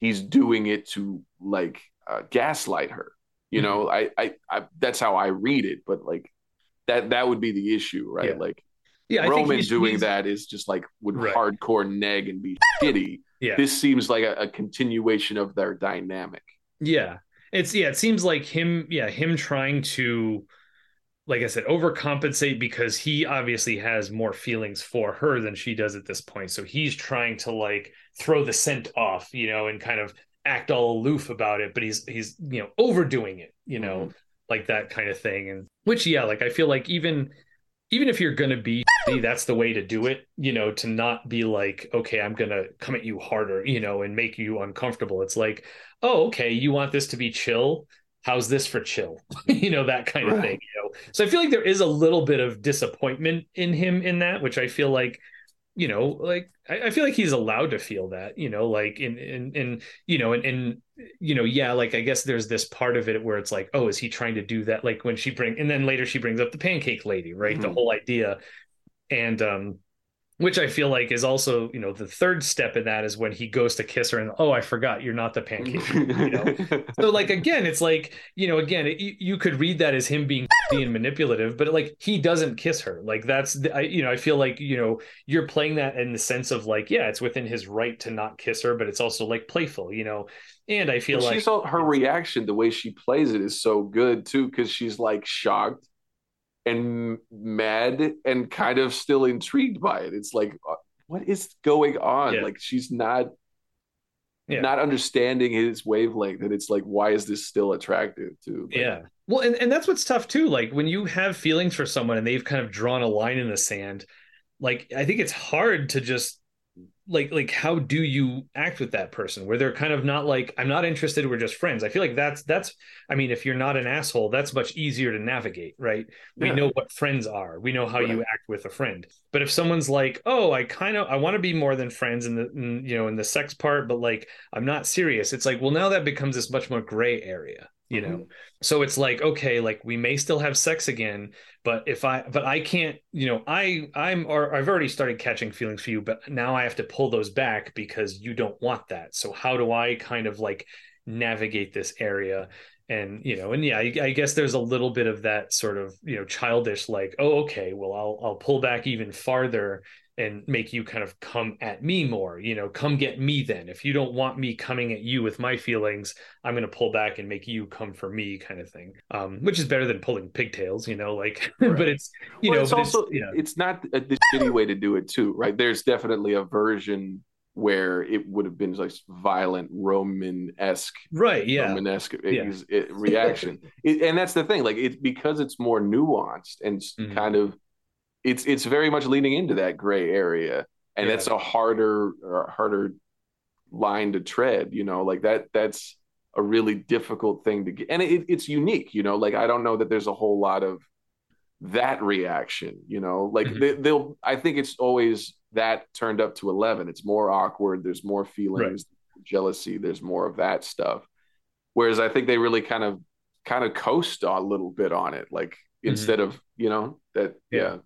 B: he's doing it to like uh, gaslight her you know I, I i that's how i read it but like that that would be the issue right
C: Yeah.
B: like
C: yeah I think
B: roman
C: he's-
B: doing
C: he's-
B: that is just like would
C: Right.
B: hardcore neg and be shitty
C: yeah
B: this seems like a, a continuation of their dynamic.
C: Yeah. It's yeah, it seems like him, yeah, him trying to like I said, overcompensate because he obviously has more feelings for her than she does at this point. So he's trying to like throw the scent off, you know, and kind of act all aloof about it, but he's he's, you know, overdoing it, you know,
B: Mhm.
C: like that kind of thing. And which yeah, like I feel like even even if you're going to be that's the way to do it you know to not be like okay i'm going to come at you harder you know and make you uncomfortable. It's like oh okay you want this to be chill? How's this for chill? You know that kind of thing you know? So i feel like there is a little bit of disappointment in him in that which i feel like you know like I, I feel like he's allowed to feel that you know like in in in you know and and you know yeah like i guess there's this part of it where it's like oh is he trying to do that like when she bring and then later she brings up the pancake lady right the
B: Mhm.
C: whole idea and um which I feel like is also, you know, the third step in that is when he goes to kiss her and oh, I forgot you're not the pancake. you know? so like again, it's like you know, again, it, you could read that as him being being manipulative, but like he doesn't kiss her. Like that's the, I, you know, I feel like you know you're playing that in the sense of like yeah, it's within his right to not kiss her, but it's also like playful, you know. And I feel
B: And
C: like
B: all, her reaction, the way she plays it is so good too, because she's like shocked and mad and kind of still intrigued by it. It's like, uh, what is going on?
C: Yeah.
B: Like she's not
C: Yeah.
B: not understanding his wavelength, and it's like, why is this still attractive to? like,
C: Yeah. Well, and, and that's what's tough too. Like when you have feelings for someone and they've kind of drawn a line in the sand, like I think it's hard to just like like how do you act with that person where they're kind of not like I'm not interested, we're just friends. I feel like that's that's I mean, if you're not an asshole, that's much easier to navigate, right? We
B: Yeah.
C: know what friends are. We know how you act with a friend. But if someone's like, "Oh, I kind of I want to be more than friends in the in, you know in the sex part, but like I'm not serious," it's like, well, now that becomes this much more gray area, you mm-hmm. know. So it's like, okay, like we may still have sex again, but if I but I can't, you know, I I'm or I've already started catching feelings for you, but now I have to pull those back because you don't want that. So how do I kind of like navigate this area? And you know, and yeah, I, I guess there's a little bit of that sort of you know childish, like, oh, okay, well, I'll I'll pull back even farther and make you kind of come at me more you know come get me then if you don't want me coming at you with my feelings i'm going to pull back and make you come for me kind of thing um which is better than pulling pigtails you know like
B: Right.
C: but it's you
B: well,
C: know
B: it's also
C: it's, yeah
B: it's not a, the shitty way to do it too, right? There's definitely a version where it would have been like violent Roman esque
C: right yeah
B: Romanesque
C: Yeah.
B: reaction, It- and that's the thing. Like it's because it's more nuanced and
C: Mhm.
B: kind of it's it's very much leaning into that gray area, and
C: Yeah.
B: that's a harder or harder line to tread. You know, like that that's a really difficult thing to get, and it, it's unique. You know, like I don't know that there's a whole lot of that reaction. You know, like
C: Mhm.
B: they, they'll. I think it's always that turned up to eleven. It's more awkward. There's more feelings, jealousy. There's more of that stuff. Whereas I think they really kind of kind of coast a little bit on it, like instead of you know that
C: Yeah.
B: yeah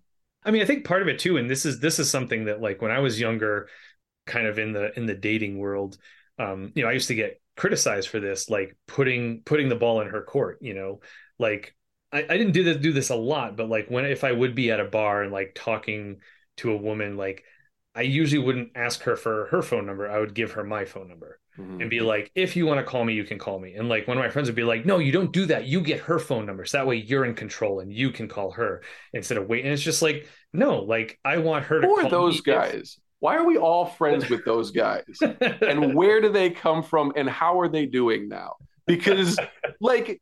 C: I mean, I think part of it too, and this is this is something that like when I was younger, kind of in the in the dating world, um, you know, I used to get criticized for this, like putting putting the ball in her court, you know, like I, I didn't do this do this a lot, but like when if I would be at a bar and like talking to a woman, like I usually wouldn't ask her for her phone number. I would give her my phone number
B: Mhm.
C: and be like, if you want to call me, you can call me. And like one of my friends would be like, no, you don't do that. You get her phone number. So that way you're in control and you can call her instead of waiting. And it's just like, no, like I want her to
B: who are those
C: me if-
B: guys why are we all friends with those guys and where do they come from and how are they doing now because like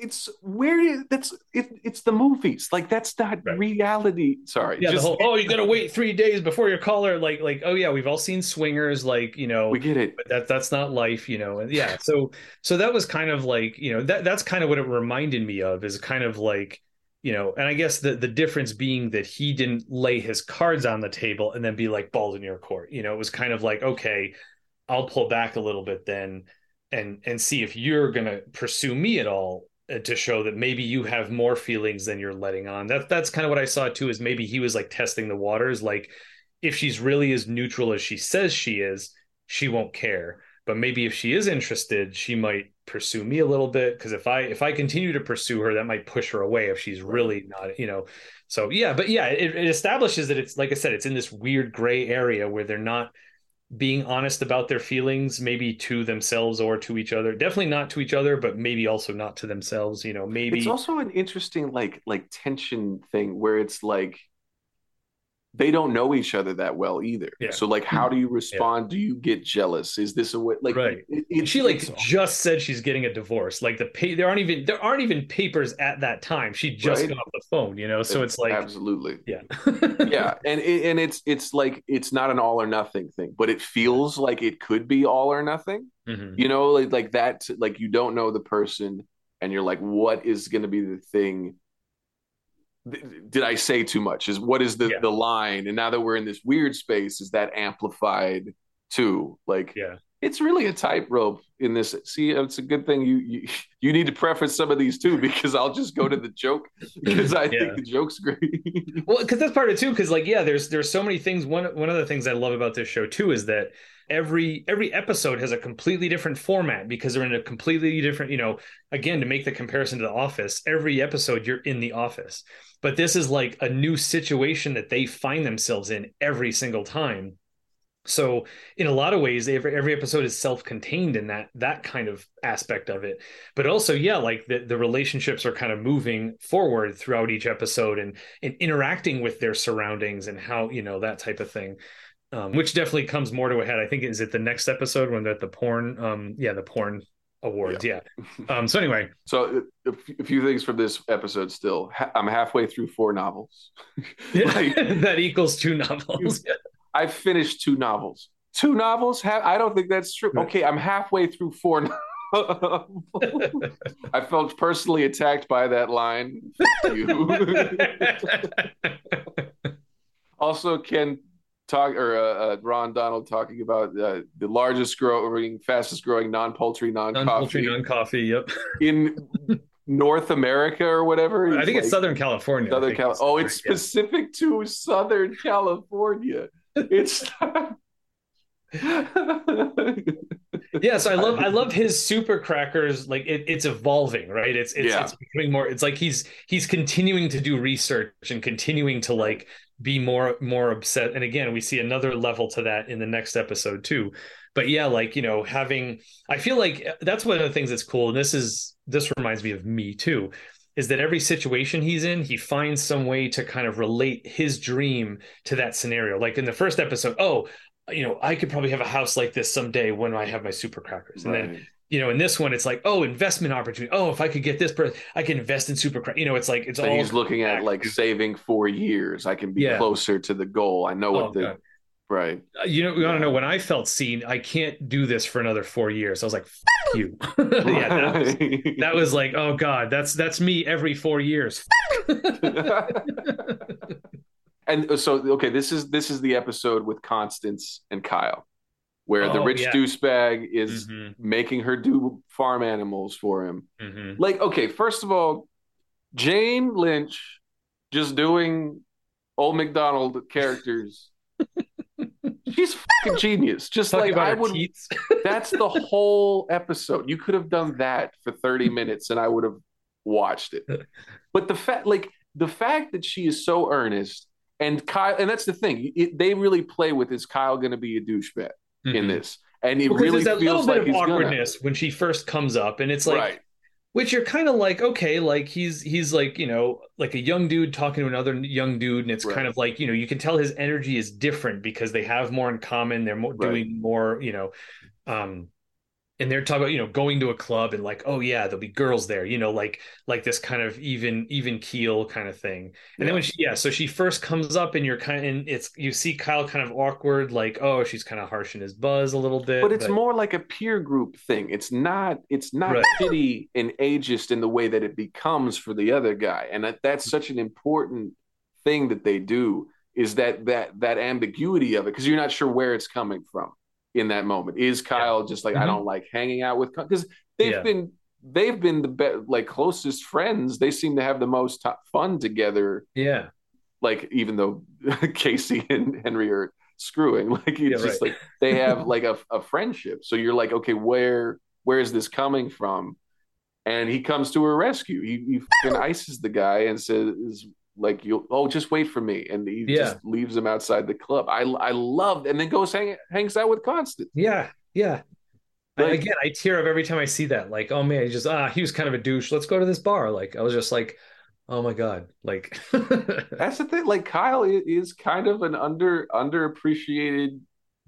B: it's where that's it, it's the movies like that's not
C: Right.
B: reality sorry
C: yeah,
B: just
C: the whole oh, you gotta wait three days before your caller. Like, like, oh yeah, we've all seen swingers, like, you know,
B: we get it
C: but that that's not life, you know. And yeah, so so that was kind of like, you know, that that's kind of what it reminded me of is kind of like, you know, and I guess the the difference being that he didn't lay his cards on the table and then be like balls in your court. You know, it was kind of like, okay, I'll pull back a little bit then and and see if you're gonna pursue me at all Uh, to show that maybe you have more feelings than you're letting on. That that's kind of what I saw too. Is maybe he was like testing the waters. Like if she's really as neutral as she says she is, she won't care. But maybe if she is interested, she might pursue me a little bit. Because if I if I continue to pursue her, that might push her away. If she's really not, you know. So yeah, but yeah, it, it establishes that it's like I said, it's in this weird gray area where they're not being honest about their feelings maybe to themselves or to each other. Definitely not to each other but maybe also not to themselves you know maybe
B: it's also an interesting like like tension thing where it's like they don't know each other that well either.
C: Yeah.
B: so like how do you respond? Do you get jealous? Is this a way like
C: Right.
B: it, it-
C: she like
B: it's-
C: just said she's getting a divorce. Like the pay there aren't even there aren't even papers at that time. She just
B: Right.
C: got off the phone you know? So it's like
B: absolutely.
C: Yeah.
B: Yeah. And it, and it's it's like it's not an all or nothing thing but it feels like it could be all or nothing.
C: Mhm.
B: you know like like that like you don't know the person and you're like what is going to be the thing Th- did i say too much is what is the
C: Yeah.
B: the line and now that we're in this weird space is that amplified too like
C: Yeah.
B: It's really a tightrope in this. See, it's a good thing you, you you need to preface some of these too, because I'll just go to the joke because I yeah. think the joke's great.
C: well, because that's part of it too. Because like, yeah, there's there's so many things. One one of the things I love about this show too is that every every episode has a completely different format because they're in a completely different. You know, again, to make the comparison to The Office, every episode you're in the office, but this is like a new situation that they find themselves in every single time so in a lot of ways every, every episode is self-contained in that that kind of aspect of it. But also yeah like the, the relationships are kind of moving forward throughout each episode and, and interacting with their surroundings and how you know that type of thing um, which definitely comes more to a head. I think is it the next episode when they're at the porn um yeah the porn awards yeah, yeah. um so anyway.
B: So a few things from this episode still. I'm halfway through four novels.
C: Like, that equals two novels
B: I finished two novels. Two novels? I don't think that's true. Okay, I'm halfway through four. I felt personally attacked by that line. also, Ken talk or uh, uh, Ron Donald talking about uh, the largest growing, fastest growing non-poultry, non-coffee, non-poultry,
C: non-coffee. Yep.
B: in North America or whatever.
C: I think like, it's Southern California.
B: Southern Cal- oh, it's specific to Southern California it's
C: yes i love i love his super crackers like it, it's evolving right? It's it's, yeah. it's becoming more it's like he's he's continuing to do research and continuing to like be more more upset and again we see another level to that in the next episode too. But yeah like you know having i feel like that's one of the things that's cool. And this is this reminds me of me too is that every situation he's in, he finds some way to kind of relate his dream to that scenario. Like in the first episode, oh, you know, I could probably have a house like this someday when I have my super crackers. And then, you know, in this one, it's like, oh, investment opportunity. Oh, if I could get this, person, I can invest in super crackers. You know, it's like it's
B: so
C: all.
B: He's looking at like saving four years. I can be yeah. closer to the goal. I know oh, what oh, the. God. Right.
C: Uh, you know, you want to know when I felt seen, I can't do this for another four years. I was like, Fuck you. yeah, that was, that was, like, oh God, that's that's me every four years.
B: and uh, so okay, this is this is the episode with Constance and Kyle, where oh, the rich yeah. douchebag is mm-hmm. making her do farm animals for him. Mm-hmm. Like, okay, first of all, Jane Lynch just doing old McDonald characters She's fucking genius. Just Talking like I would. that's the whole episode. You could have done that for 30 minutes and I would have watched it. But the fact, like, the fact that she is so earnest and Kyle, and that's the thing, it, they really play with is Kyle going to be a douchebag mm-hmm. in this? And it really feels little bit like of awkwardness
C: gonna. when she first comes up, and it's like, right which you're kind of like okay like he's he's like you know like a young dude talking to another young dude and it's right. kind of like you know you can tell his energy is different because they have more in common they're more, right. doing more you know um and they're talking about you know going to a club and like oh yeah there'll be girls there you know like like this kind of even even keel kind of thing. And yeah. then when she yeah so she first comes up and you're kind of and it's you see kyle kind of awkward like oh she's kind of harsh in his buzz a little bit
B: but it's but... more like a peer group thing. It's not it's not right. pity and ageist in the way that it becomes for the other guy. And that, that's mm-hmm. such an important thing that they do is that that that ambiguity of it because you're not sure where it's coming from in that moment? Is Kyle yeah. just like mm-hmm. I don't like hanging out with because they've yeah. been they've been the be- like closest friends. They seem to have the most t- fun together.
C: Yeah,
B: like even though Casey and Henry are screwing, like it's yeah, just right. like they have like a, a friendship. So you're like, okay, where where is this coming from? And he comes to her rescue. He, he ices the guy and says, like you oh just wait for me and he yeah. just leaves him outside the club. I i loved and then goes hang, hangs out with Constance
C: yeah yeah. Like, again i tear up every time i see that. Like oh man he just ah he was kind of a douche. Let's go to this bar. Like i was just like oh my god. Like
B: that's the thing like kyle is kind of an under underappreciated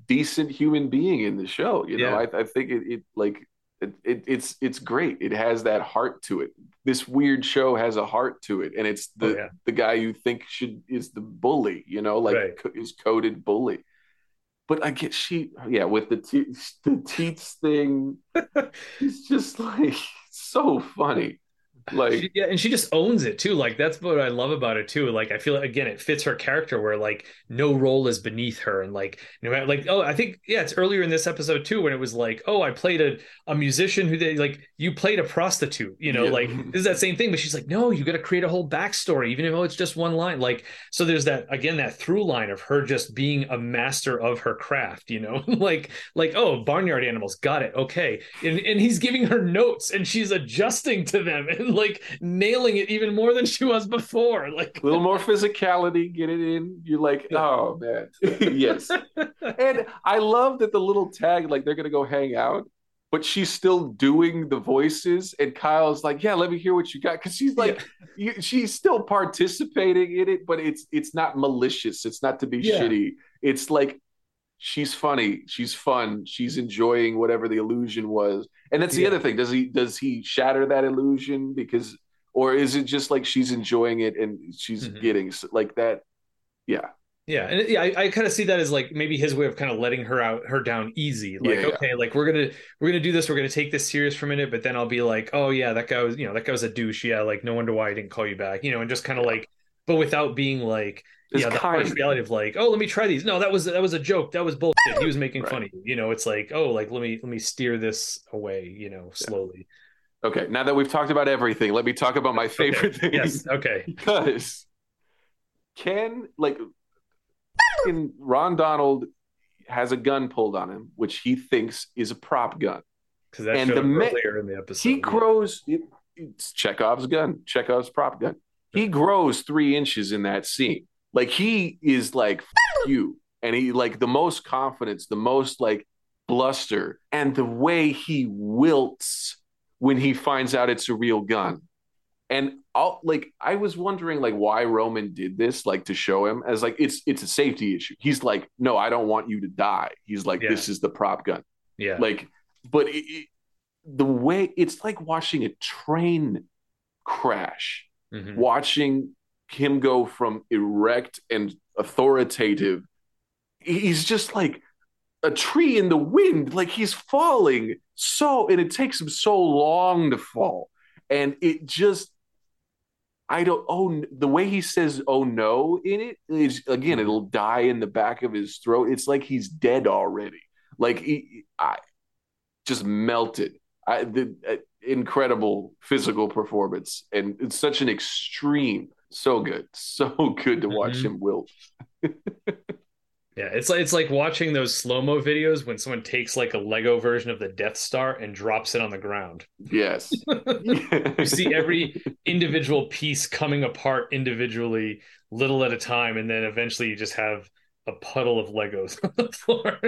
B: decent human being in the show you know? I, I think it, it like it, it, it's it's great. It has that heart to it. This weird show has a heart to it, and it's the oh, yeah. the guy you think should is the bully, you know, like right. co- is coded bully. But I get she, yeah, with the te- the teats thing, it's just like so funny. Like
C: She- yeah, and she just owns it too. Like that's what I love about it too. Like I feel again, it fits her character where like no role is beneath her, and like no matter like oh, I think yeah, it's earlier in this episode too when it was like oh, I played a a musician who they like you played a prostitute, you know,
B: Yeah.
C: like this is that same thing. But she's like no, you got to create a whole backstory, even if oh, it's just one line. Like so, there's that again that through line of her just being a master of her craft, you know, like like oh, barnyard animals, got it, okay, and and he's giving her notes and she's adjusting to them and like nailing it even more than she was before like
B: a little more physicality, get it in. You're like, oh man, yes. And I love that the little tag, like they're gonna go hang out, but she's still doing the voices, and Kyle's like, yeah, let me hear what you got, because she's like, you, she's still participating in it, but it's it's not malicious. It's not to be
C: Yeah.
B: shitty. It's like she's funny, she's fun, she's enjoying whatever the illusion was. And that's the
C: Yeah.
B: other thing. Does he does he shatter that illusion because, or is it just like she's enjoying it and she's
C: Mhm.
B: getting like that? Yeah.
C: yeah and yeah i, I kind of see that as like maybe his way of kind of letting her out her down easy like
B: Yeah, yeah.
C: okay like we're gonna we're gonna do this we're gonna take this serious for a minute but then i'll be like oh yeah that guy was you know that guy was a douche yeah like no wonder why i didn't call you back you know and just kind of like but without being like yeah, the
B: kind.
C: harsh reality of like, oh, let me try these. No, that was that was a joke. That was bullshit. He was making fun of you. You know, it's like, oh, like let me let me steer this away. You know, slowly.
B: Okay, now that we've talked about everything, let me talk about my favorite thing.
C: Yes. Okay.
B: because Ken, like, in Ron Donald has a gun pulled on him, which he thinks is a prop gun.
C: Because that
B: And the
C: earlier in the episode.
B: He
C: yeah.
B: grows. It, it's Chekhov's gun. Chekhov's prop gun. He grows three inches in that scene. Like he is like you, and he like the most confidence, the most like bluster, and the way he wilts when he finds out it's a real gun. And I'll like I was wondering like why Roman did this, like to show him as like it's it's a safety issue. He's like, no, I don't want you to die. He's like,
C: Yeah.
B: this is the prop gun
C: Yeah.
B: like but it, it, the way it's like watching a train crash
C: Mhm.
B: watching him go from erect and authoritative. He's just like a tree in the wind. Like he's falling so and it takes him so long to fall. And it just I don't oh the way he says oh no in it is again it'll die in the back of his throat. It's like he's dead already. Like he, I just melted. I the uh, incredible physical performance and it's such an extreme so good so good to watch
C: Mhm.
B: him wilt
C: Yeah. It's like it's like watching those slow mo videos when someone takes like a Lego version of the Death Star and drops it on the ground.
B: yes
C: You see every individual piece coming apart individually, little at a time, and then eventually you just have a puddle of Legos on the floor.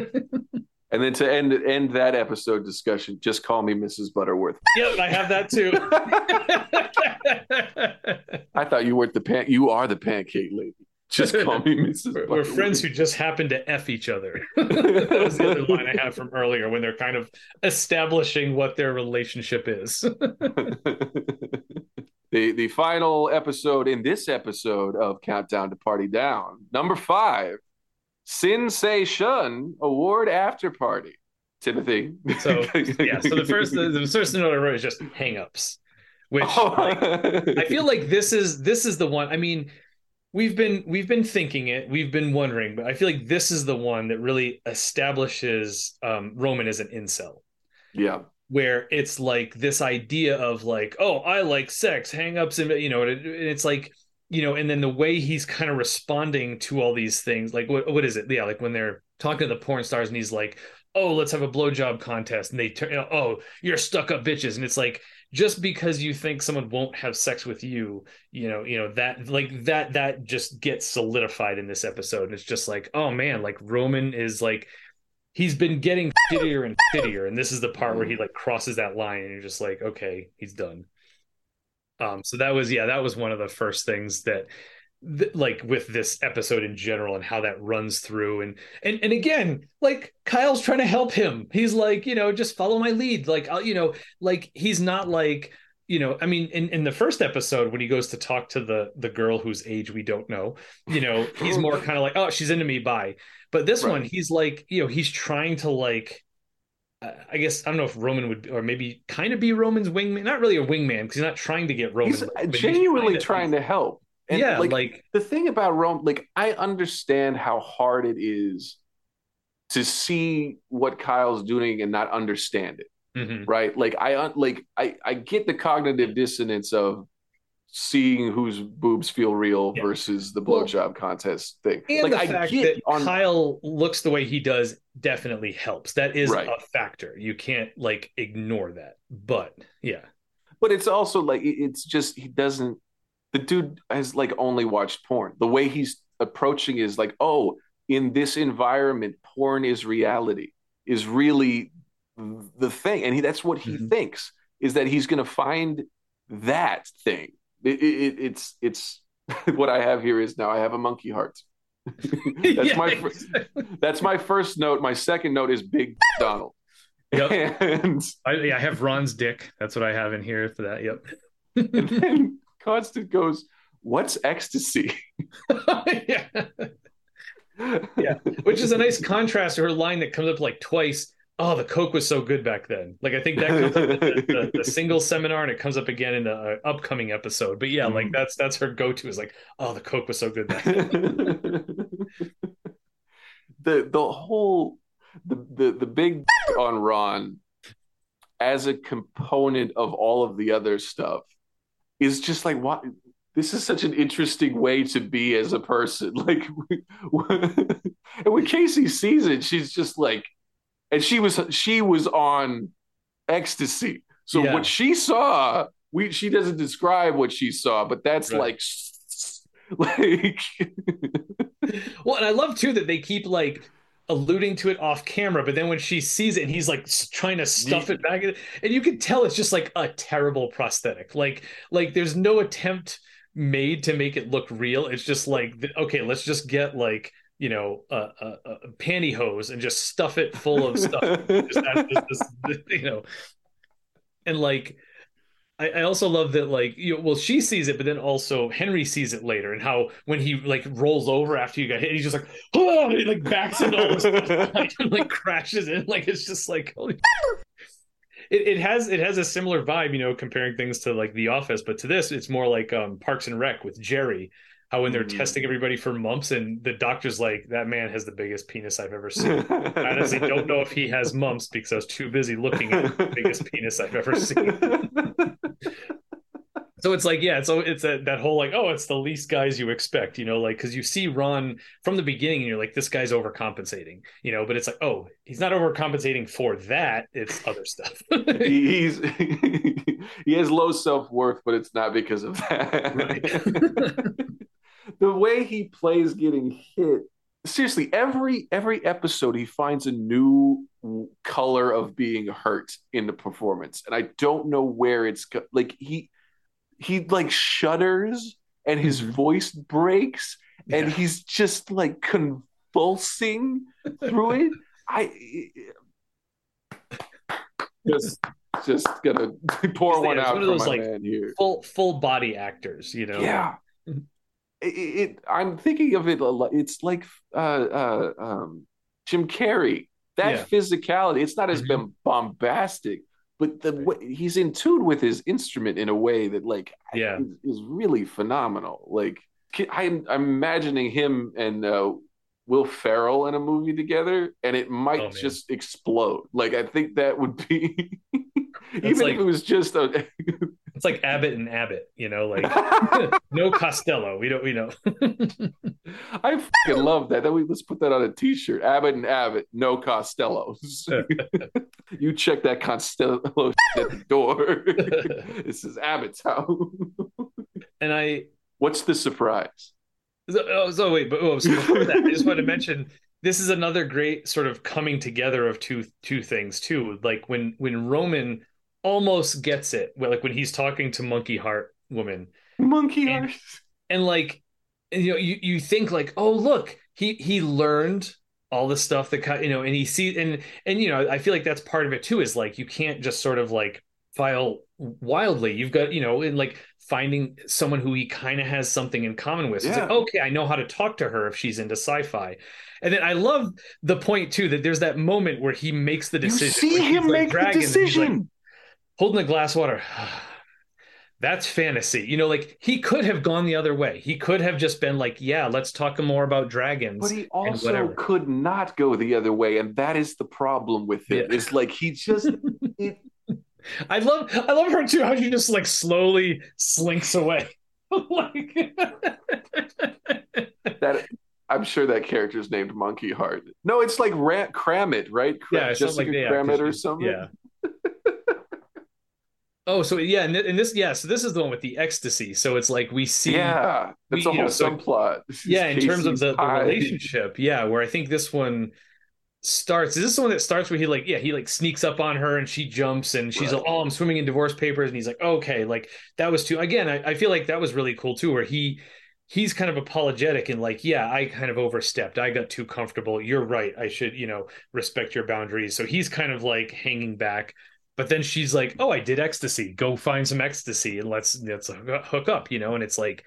B: And then to end end that episode discussion just call me mrs butterworth
C: yep, I have that too.
B: i thought you weren't the pan you are the pancake lady just call me mrs
C: We're, we're friends who just happen to F each other. that was the other line I had from earlier when they're kind of establishing what their relationship is.
B: the the final episode in this episode of Countdown to Party Down, number five, Sin Say Shun Award After Party. Timothy.
C: So yeah, so the first the, the first note I wrote is just hangups, which like, I feel like this is this is the one. I mean, we've been we've been thinking it, we've been wondering, but I feel like this is the one that really establishes um, Roman as an incel.
B: yeah,
C: where it's like this idea of like, oh, I like sex, hang-ups, and you know, and it- and it's like, you know, and then the way he's kind of responding to all these things, like what what is it? Yeah, like when they're talking to the porn stars and he's like, oh, let's have a blowjob contest, and they turn, oh, you're stuck up bitches, and it's like just because you think someone won't have sex with you, you know, you know that like that that just gets solidified in this episode, and it's just like, oh man, like Roman is like he's been getting shittier and shittier and this is the part where he like crosses that line and you're just like okay he's done um so that was yeah that was one of the first things that th- like with this episode in general and how that runs through and and and again like Kyle's trying to help him. He's like you know just follow my lead. Like I'll you know like he's not like you know i mean in, in the first episode when he goes to talk to the the girl whose age we don't know you know he's more kind of like oh she's into me bye. But this
B: Right.
C: one he's like you know he's trying to like I guess I don't know if Roman would, or maybe kind of be Roman's wingman. Not really a wingman because he's not trying to get Roman.
B: He's genuinely he's trying, to, trying to help.
C: And yeah, like, like
B: the thing about Rome, like I understand how hard it is to see what Kyle's doing and not understand it. Mm-hmm. Right? Like I like I I get the cognitive dissonance of seeing whose boobs feel real yeah. versus the blowjob well, contest thing.
C: And
B: like,
C: the fact that on... Kyle looks the way he does definitely helps. That is right. a factor. You can't like ignore that. But yeah.
B: But it's also like it's just he doesn't the dude has like only watched porn. The way he's approaching is like, oh, in this environment, porn is reality, is really the thing. And he, that's what he mm-hmm. thinks is that he's going to find that thing it, it, it's it's what I have here is now I have a monkey heart. that's yeah, my exactly. that's my first note. My second note is Big Donald.
C: Yep. And I, yeah, I have Ron's dick. That's what I have in here for that. Yep.
B: and then Constance goes, "What's ecstasy?"
C: yeah. yeah, which is a nice contrast to her line that comes up like twice oh, the Coke was so good back then. Like I think that comes up the, the, the, single seminar, and it comes up again in the upcoming episode. But yeah, mm like that's that's her go to is like, oh, the Coke was so good back then.
B: the the whole the the the big on Ron as a component of all of the other stuff is just like what this is such an interesting way to be as a person. Like, and when Casey sees it, she's just like, and she was she was on ecstasy. So yeah. what she saw, we she doesn't describe what she saw, but that's right. like like
C: well, and I love too that they keep like alluding to it off camera, but then when she sees it and he's like trying to stuff it back, in, and you can tell it's just like a terrible prosthetic. Like like there's no attempt made to make it look real. It's just like okay, let's just get like you know, a, a, a pantyhose and just stuff it full of stuff. just you know, and like, I, I, also love that, like, you know, well, she sees it, but then also Henry sees it later, and how when he like rolls over after you got hit, he's just like, oh, he like backs into all this and like crashes in, like it's just like, holy. It, it has it has a similar vibe, you know, comparing things to like The Office, but to this, it's more like um, Parks and Rec with Jerry, how when they're mm. testing everybody for mumps and the doctor's like that man has the biggest penis i've ever seen. I honestly don't know if he has mumps because i was too busy looking at the biggest penis i've ever seen. So it's like yeah so it's a, that whole like oh it's the least guys you expect you know like because you see ron from the beginning and you're like this guy's overcompensating you know but it's like oh he's not overcompensating for that it's other stuff.
B: He's he has low self-worth but it's not because of that. Right the way he plays getting hit seriously every every episode he finds a new color of being hurt in the performance. And i don't know where it's like he he like shudders and his mm-hmm. voice breaks and yeah. he's just like convulsing through it. I just just gonna pour one out one of those like
C: full full body actors you know?
B: Yeah. Mm-hmm it, it, I'm thinking of it. It's like uh, uh, um, Jim Carrey. That yeah. physicality. It's not as mm-hmm. bombastic, but the way, he's in tune with his instrument in a way that, like,
C: yeah,
B: is, is really phenomenal. Like, I'm, I'm imagining him and uh, Will Ferrell in a movie together, and it might oh, just explode. Like, I think that would be. even like, if it was just a
C: it's like Abbott and Abbott, you know, like no Costello. We don't, we know.
B: I fucking love that. Then we let's put that on a T-shirt. Abbott and Abbott, no Costellos. you check that Costello at the door. this is Abbott's house.
C: and I,
B: what's the surprise?
C: So, oh, so wait, but oh, so before that, I just want to mention this is another great sort of coming together of two two things too. Like when when Roman almost gets it. Like when he's talking to Monkey Heart woman.
B: Monkey Heart.
C: And, and like and, you know, you, you think like, oh look, he he learned all the stuff that you know, and he sees and and you know, I feel like that's part of it too, is like you can't just sort of like file wildly. You've got, you know, in like finding someone who he kind of has something in common with. So It's
B: Yeah.
C: like, okay, I know how to talk to her if she's into sci-fi. And then I love the point too that there's that moment where he makes the
B: You
C: decision.
B: see
C: where he's,
B: him
C: like,
B: make the
C: dragging- he's, like,
B: decision.
C: Holding the glass of water. That's fantasy. You know, like he could have gone the other way. He could have just been like, yeah, let's talk more about dragons.
B: But he also could not go the other way, and that is the problem with it.
C: Yeah.
B: It's like he just it,
C: I love I love her too, how she just like slowly slinks away. like
B: that. I'm sure that character's named Monkey Heart. No, it's like Ra- Kramit, right? Kra-
C: yeah,
B: Jessica
C: like yeah,
B: Kramit or something.
C: Yeah. Oh, so yeah, and, th- and this yeah, so this is the one with the ecstasy. So it's like we see
B: yeah, that's
C: we-
B: a whole
C: know, so-
B: subplot.
C: yeah in terms of the, the relationship yeah where i think this one starts is this the one that starts where he like yeah he like sneaks up on her and she jumps and she's
B: Right.
C: like oh i'm swimming in divorce papers and he's like okay like that was too again I, I feel like that was really cool too where he he's kind of apologetic and like yeah i kind of overstepped i got too comfortable you're right i should you know respect your boundaries so he's kind of like hanging back but then she's like oh i did ecstasy go find some ecstasy and let's let's hook up you know and it's like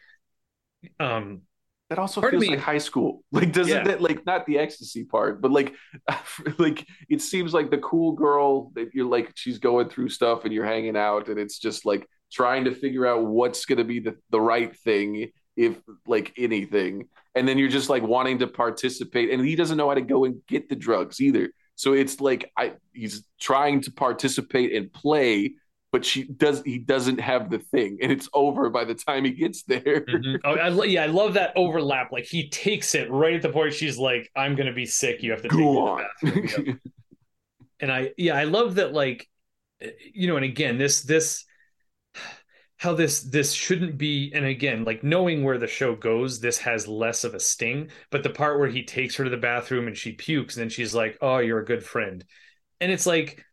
C: um
B: That also feels
C: me-
B: like high school. Like, doesn't
C: Yeah.
B: that like not the ecstasy part, but like, like it seems like the cool girl that you're like she's going through stuff and you're hanging out and it's just like trying to figure out what's going to be the the right thing if like anything, and then you're just like wanting to participate, and he doesn't know how to go and get the drugs either. So it's like I he's trying to participate and play. But she does. He doesn't have the thing, and it's over by the time he gets there.
C: Mhm. Oh, I, yeah, I love that overlap. Like he takes it right at the point she's like, "I'm gonna be sick. You have to
B: Go on.
C: bathroom." Yep. And I, yeah, I love that. Like, eh, you know, and again, this, this, how this, this shouldn't be. And again, like knowing where the show goes, this has less of a sting. But the part where he takes her to the bathroom and she pukes, and then she's like, "Oh, you're a good friend," and it's like.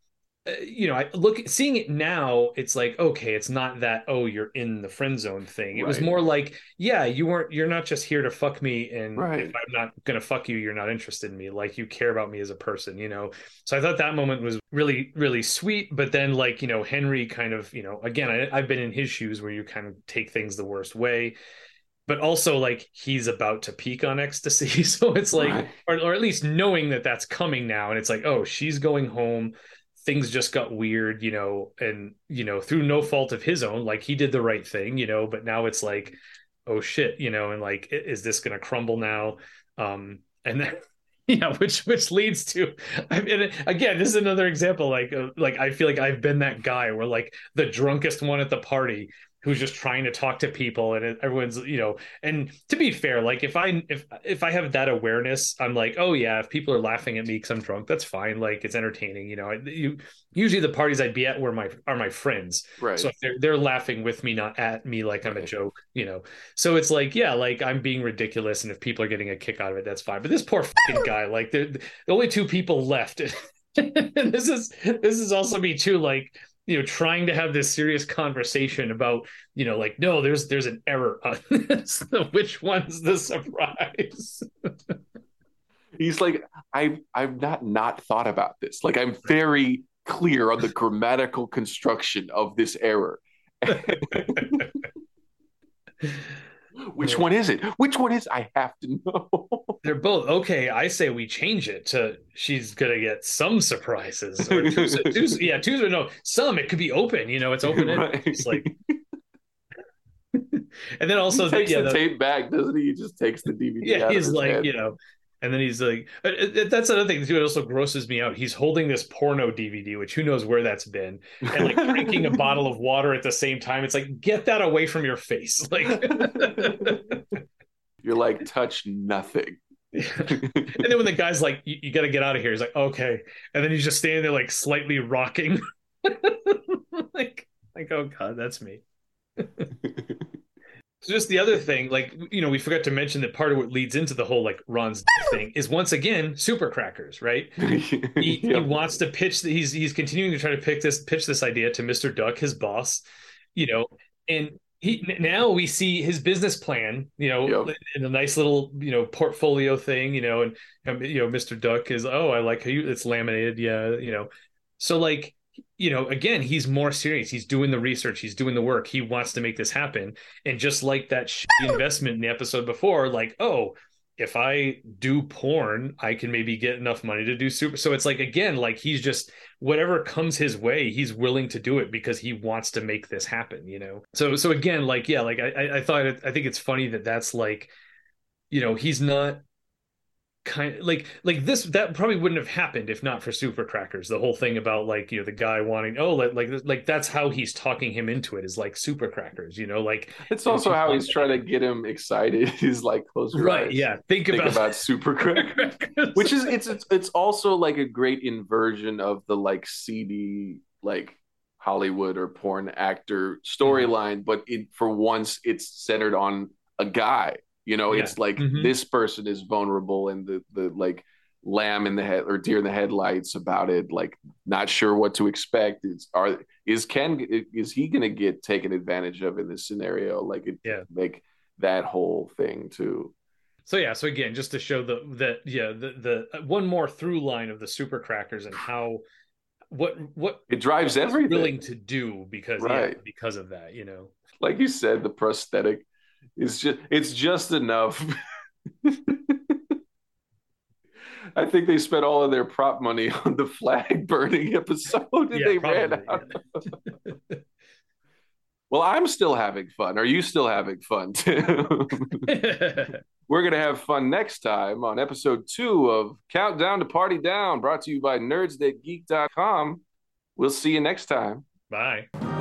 C: Uh, You know, I look seeing it now. It's like okay, it's not that oh you're in the friend zone thing. It was more like yeah, you weren't. You're not just here to fuck me, and
B: Right.
C: if I'm not gonna fuck you, you're not interested in me. Like you care about me as a person, you know. So I thought that moment was really, really sweet. But then, like you know, Henry kind of, you know, again, I, I've been in his shoes where you kind of take things the worst way. But also, like he's about to peak on ecstasy, so it's like,
B: Right.
C: or, or at least knowing that that's coming now, and it's like, oh, she's going home. Things just got weird, you know, and you know, through no fault of his own, like he did the right thing, you know. But now it's like, oh shit, you know, and like, is this to crumble now? Um, and then yeah which which leads to I mean, again this is another example like like i feel like i've been that guy where like the drunkest one at the party who's just trying to talk to people and everyone's you know and to be fair like if i if if i have that awareness i'm like oh yeah if people are laughing at me because i'm drunk that's fine like it's entertaining you know I, you usually the parties i'd be at were my are my friends
B: right.
C: so if they're they're laughing with me, not at me, like I'm a joke, you know. So it's like, yeah, like I'm being ridiculous, and if people are getting a kick out of it, that's fine. But this poor fucking guy, like the the only two people left, and this is this is also me too, like you know, trying to have this serious conversation about, you know, like no, there's there's an error on this. Which one's the surprise?
B: He's like, I've I've not not thought about this. Like I'm very clear on the grammatical construction of this error. Which one is it? Which one is I have to know?
C: They're both okay. I say we change it to she's gonna get some surprises. Or two's, two's, yeah, two's no some. It could be open. You know, it's open.
B: Right.
C: It's like, and then also
B: he
C: the,
B: takes
C: yeah,
B: the,
C: the-
B: tape back, doesn't he? He just takes the DVD.
C: yeah, he's like
B: head.
C: you know, and then he's like, uh, uh, that's another thing too. It also grosses me out. He's holding this porno DVD, which who knows where that's been, and like drinking a bottle of water at the same time. It's like get that away from your face, like.
B: You're like, touch nothing.
C: and then when the guy's like, "You, you got to get out of here," he's like, "Okay," and then he's just standing there, like slightly rocking, like, like, oh god, that's me. So just the other thing, like you know, we forgot to mention that part of what leads into the whole like Ron's thing is once again Soup 'R Crackers, right? He, he wants to pitch. He's he's continuing to try to pick this pitch this idea to Mister Duck, his boss, you know, and he now we see his business plan, you know,
B: Yep.
C: in a nice little you know portfolio thing, you know, and um, you know Mister Duck is oh I like how you it's laminated, yeah, you know, so like you know, again, he's more serious. He's doing the research, he's doing the work. He wants to make this happen. And just like that investment in the episode before, like, oh, if I do porn, I can maybe get enough money to do super. So it's like again, like he's just whatever comes his way, he's willing to do it because he wants to make this happen, you know. So so again, like yeah, like I I thought I think it's funny that that's like, you know, he's not kind of like like this that probably wouldn't have happened if not for Soup 'R Crackers the whole thing about like you know the guy wanting oh like like, like that's how he's talking him into it is like Soup 'R Crackers you know like
B: it's also how he's trying to get him excited he's like close your
C: right
B: eyes.
C: yeah think,
B: think
C: about,
B: about super crackers which is it's, it's it's also like a great inversion of the like seedy like hollywood or porn actor storyline mm-hmm. but it for once it's centered on a guy you know, yeah. it's like mm-hmm. this person is vulnerable and the the like lamb in the head or deer in the headlights about it, like not sure what to expect. Is are is Ken is he gonna get taken advantage of in this scenario? Like it
C: yeah.
B: like that whole thing too.
C: So yeah, so again, just to show the that yeah, the the one more through line of the Soup 'R Crackers and how what what
B: it drives everything
C: willing to do because right. yeah, because of that, you know.
B: Like you said, the prosthetic it's just it's just enough. I think they spent all of their prop money on the flag burning episode and yeah, they probably, ran out. Yeah. well, I'm still having fun. Are you still having fun, Tim? We're going to have fun next time on episode two of Countdown to Party Down, brought to you by nerdsthatgeek.com. We'll see you next time.
C: Bye.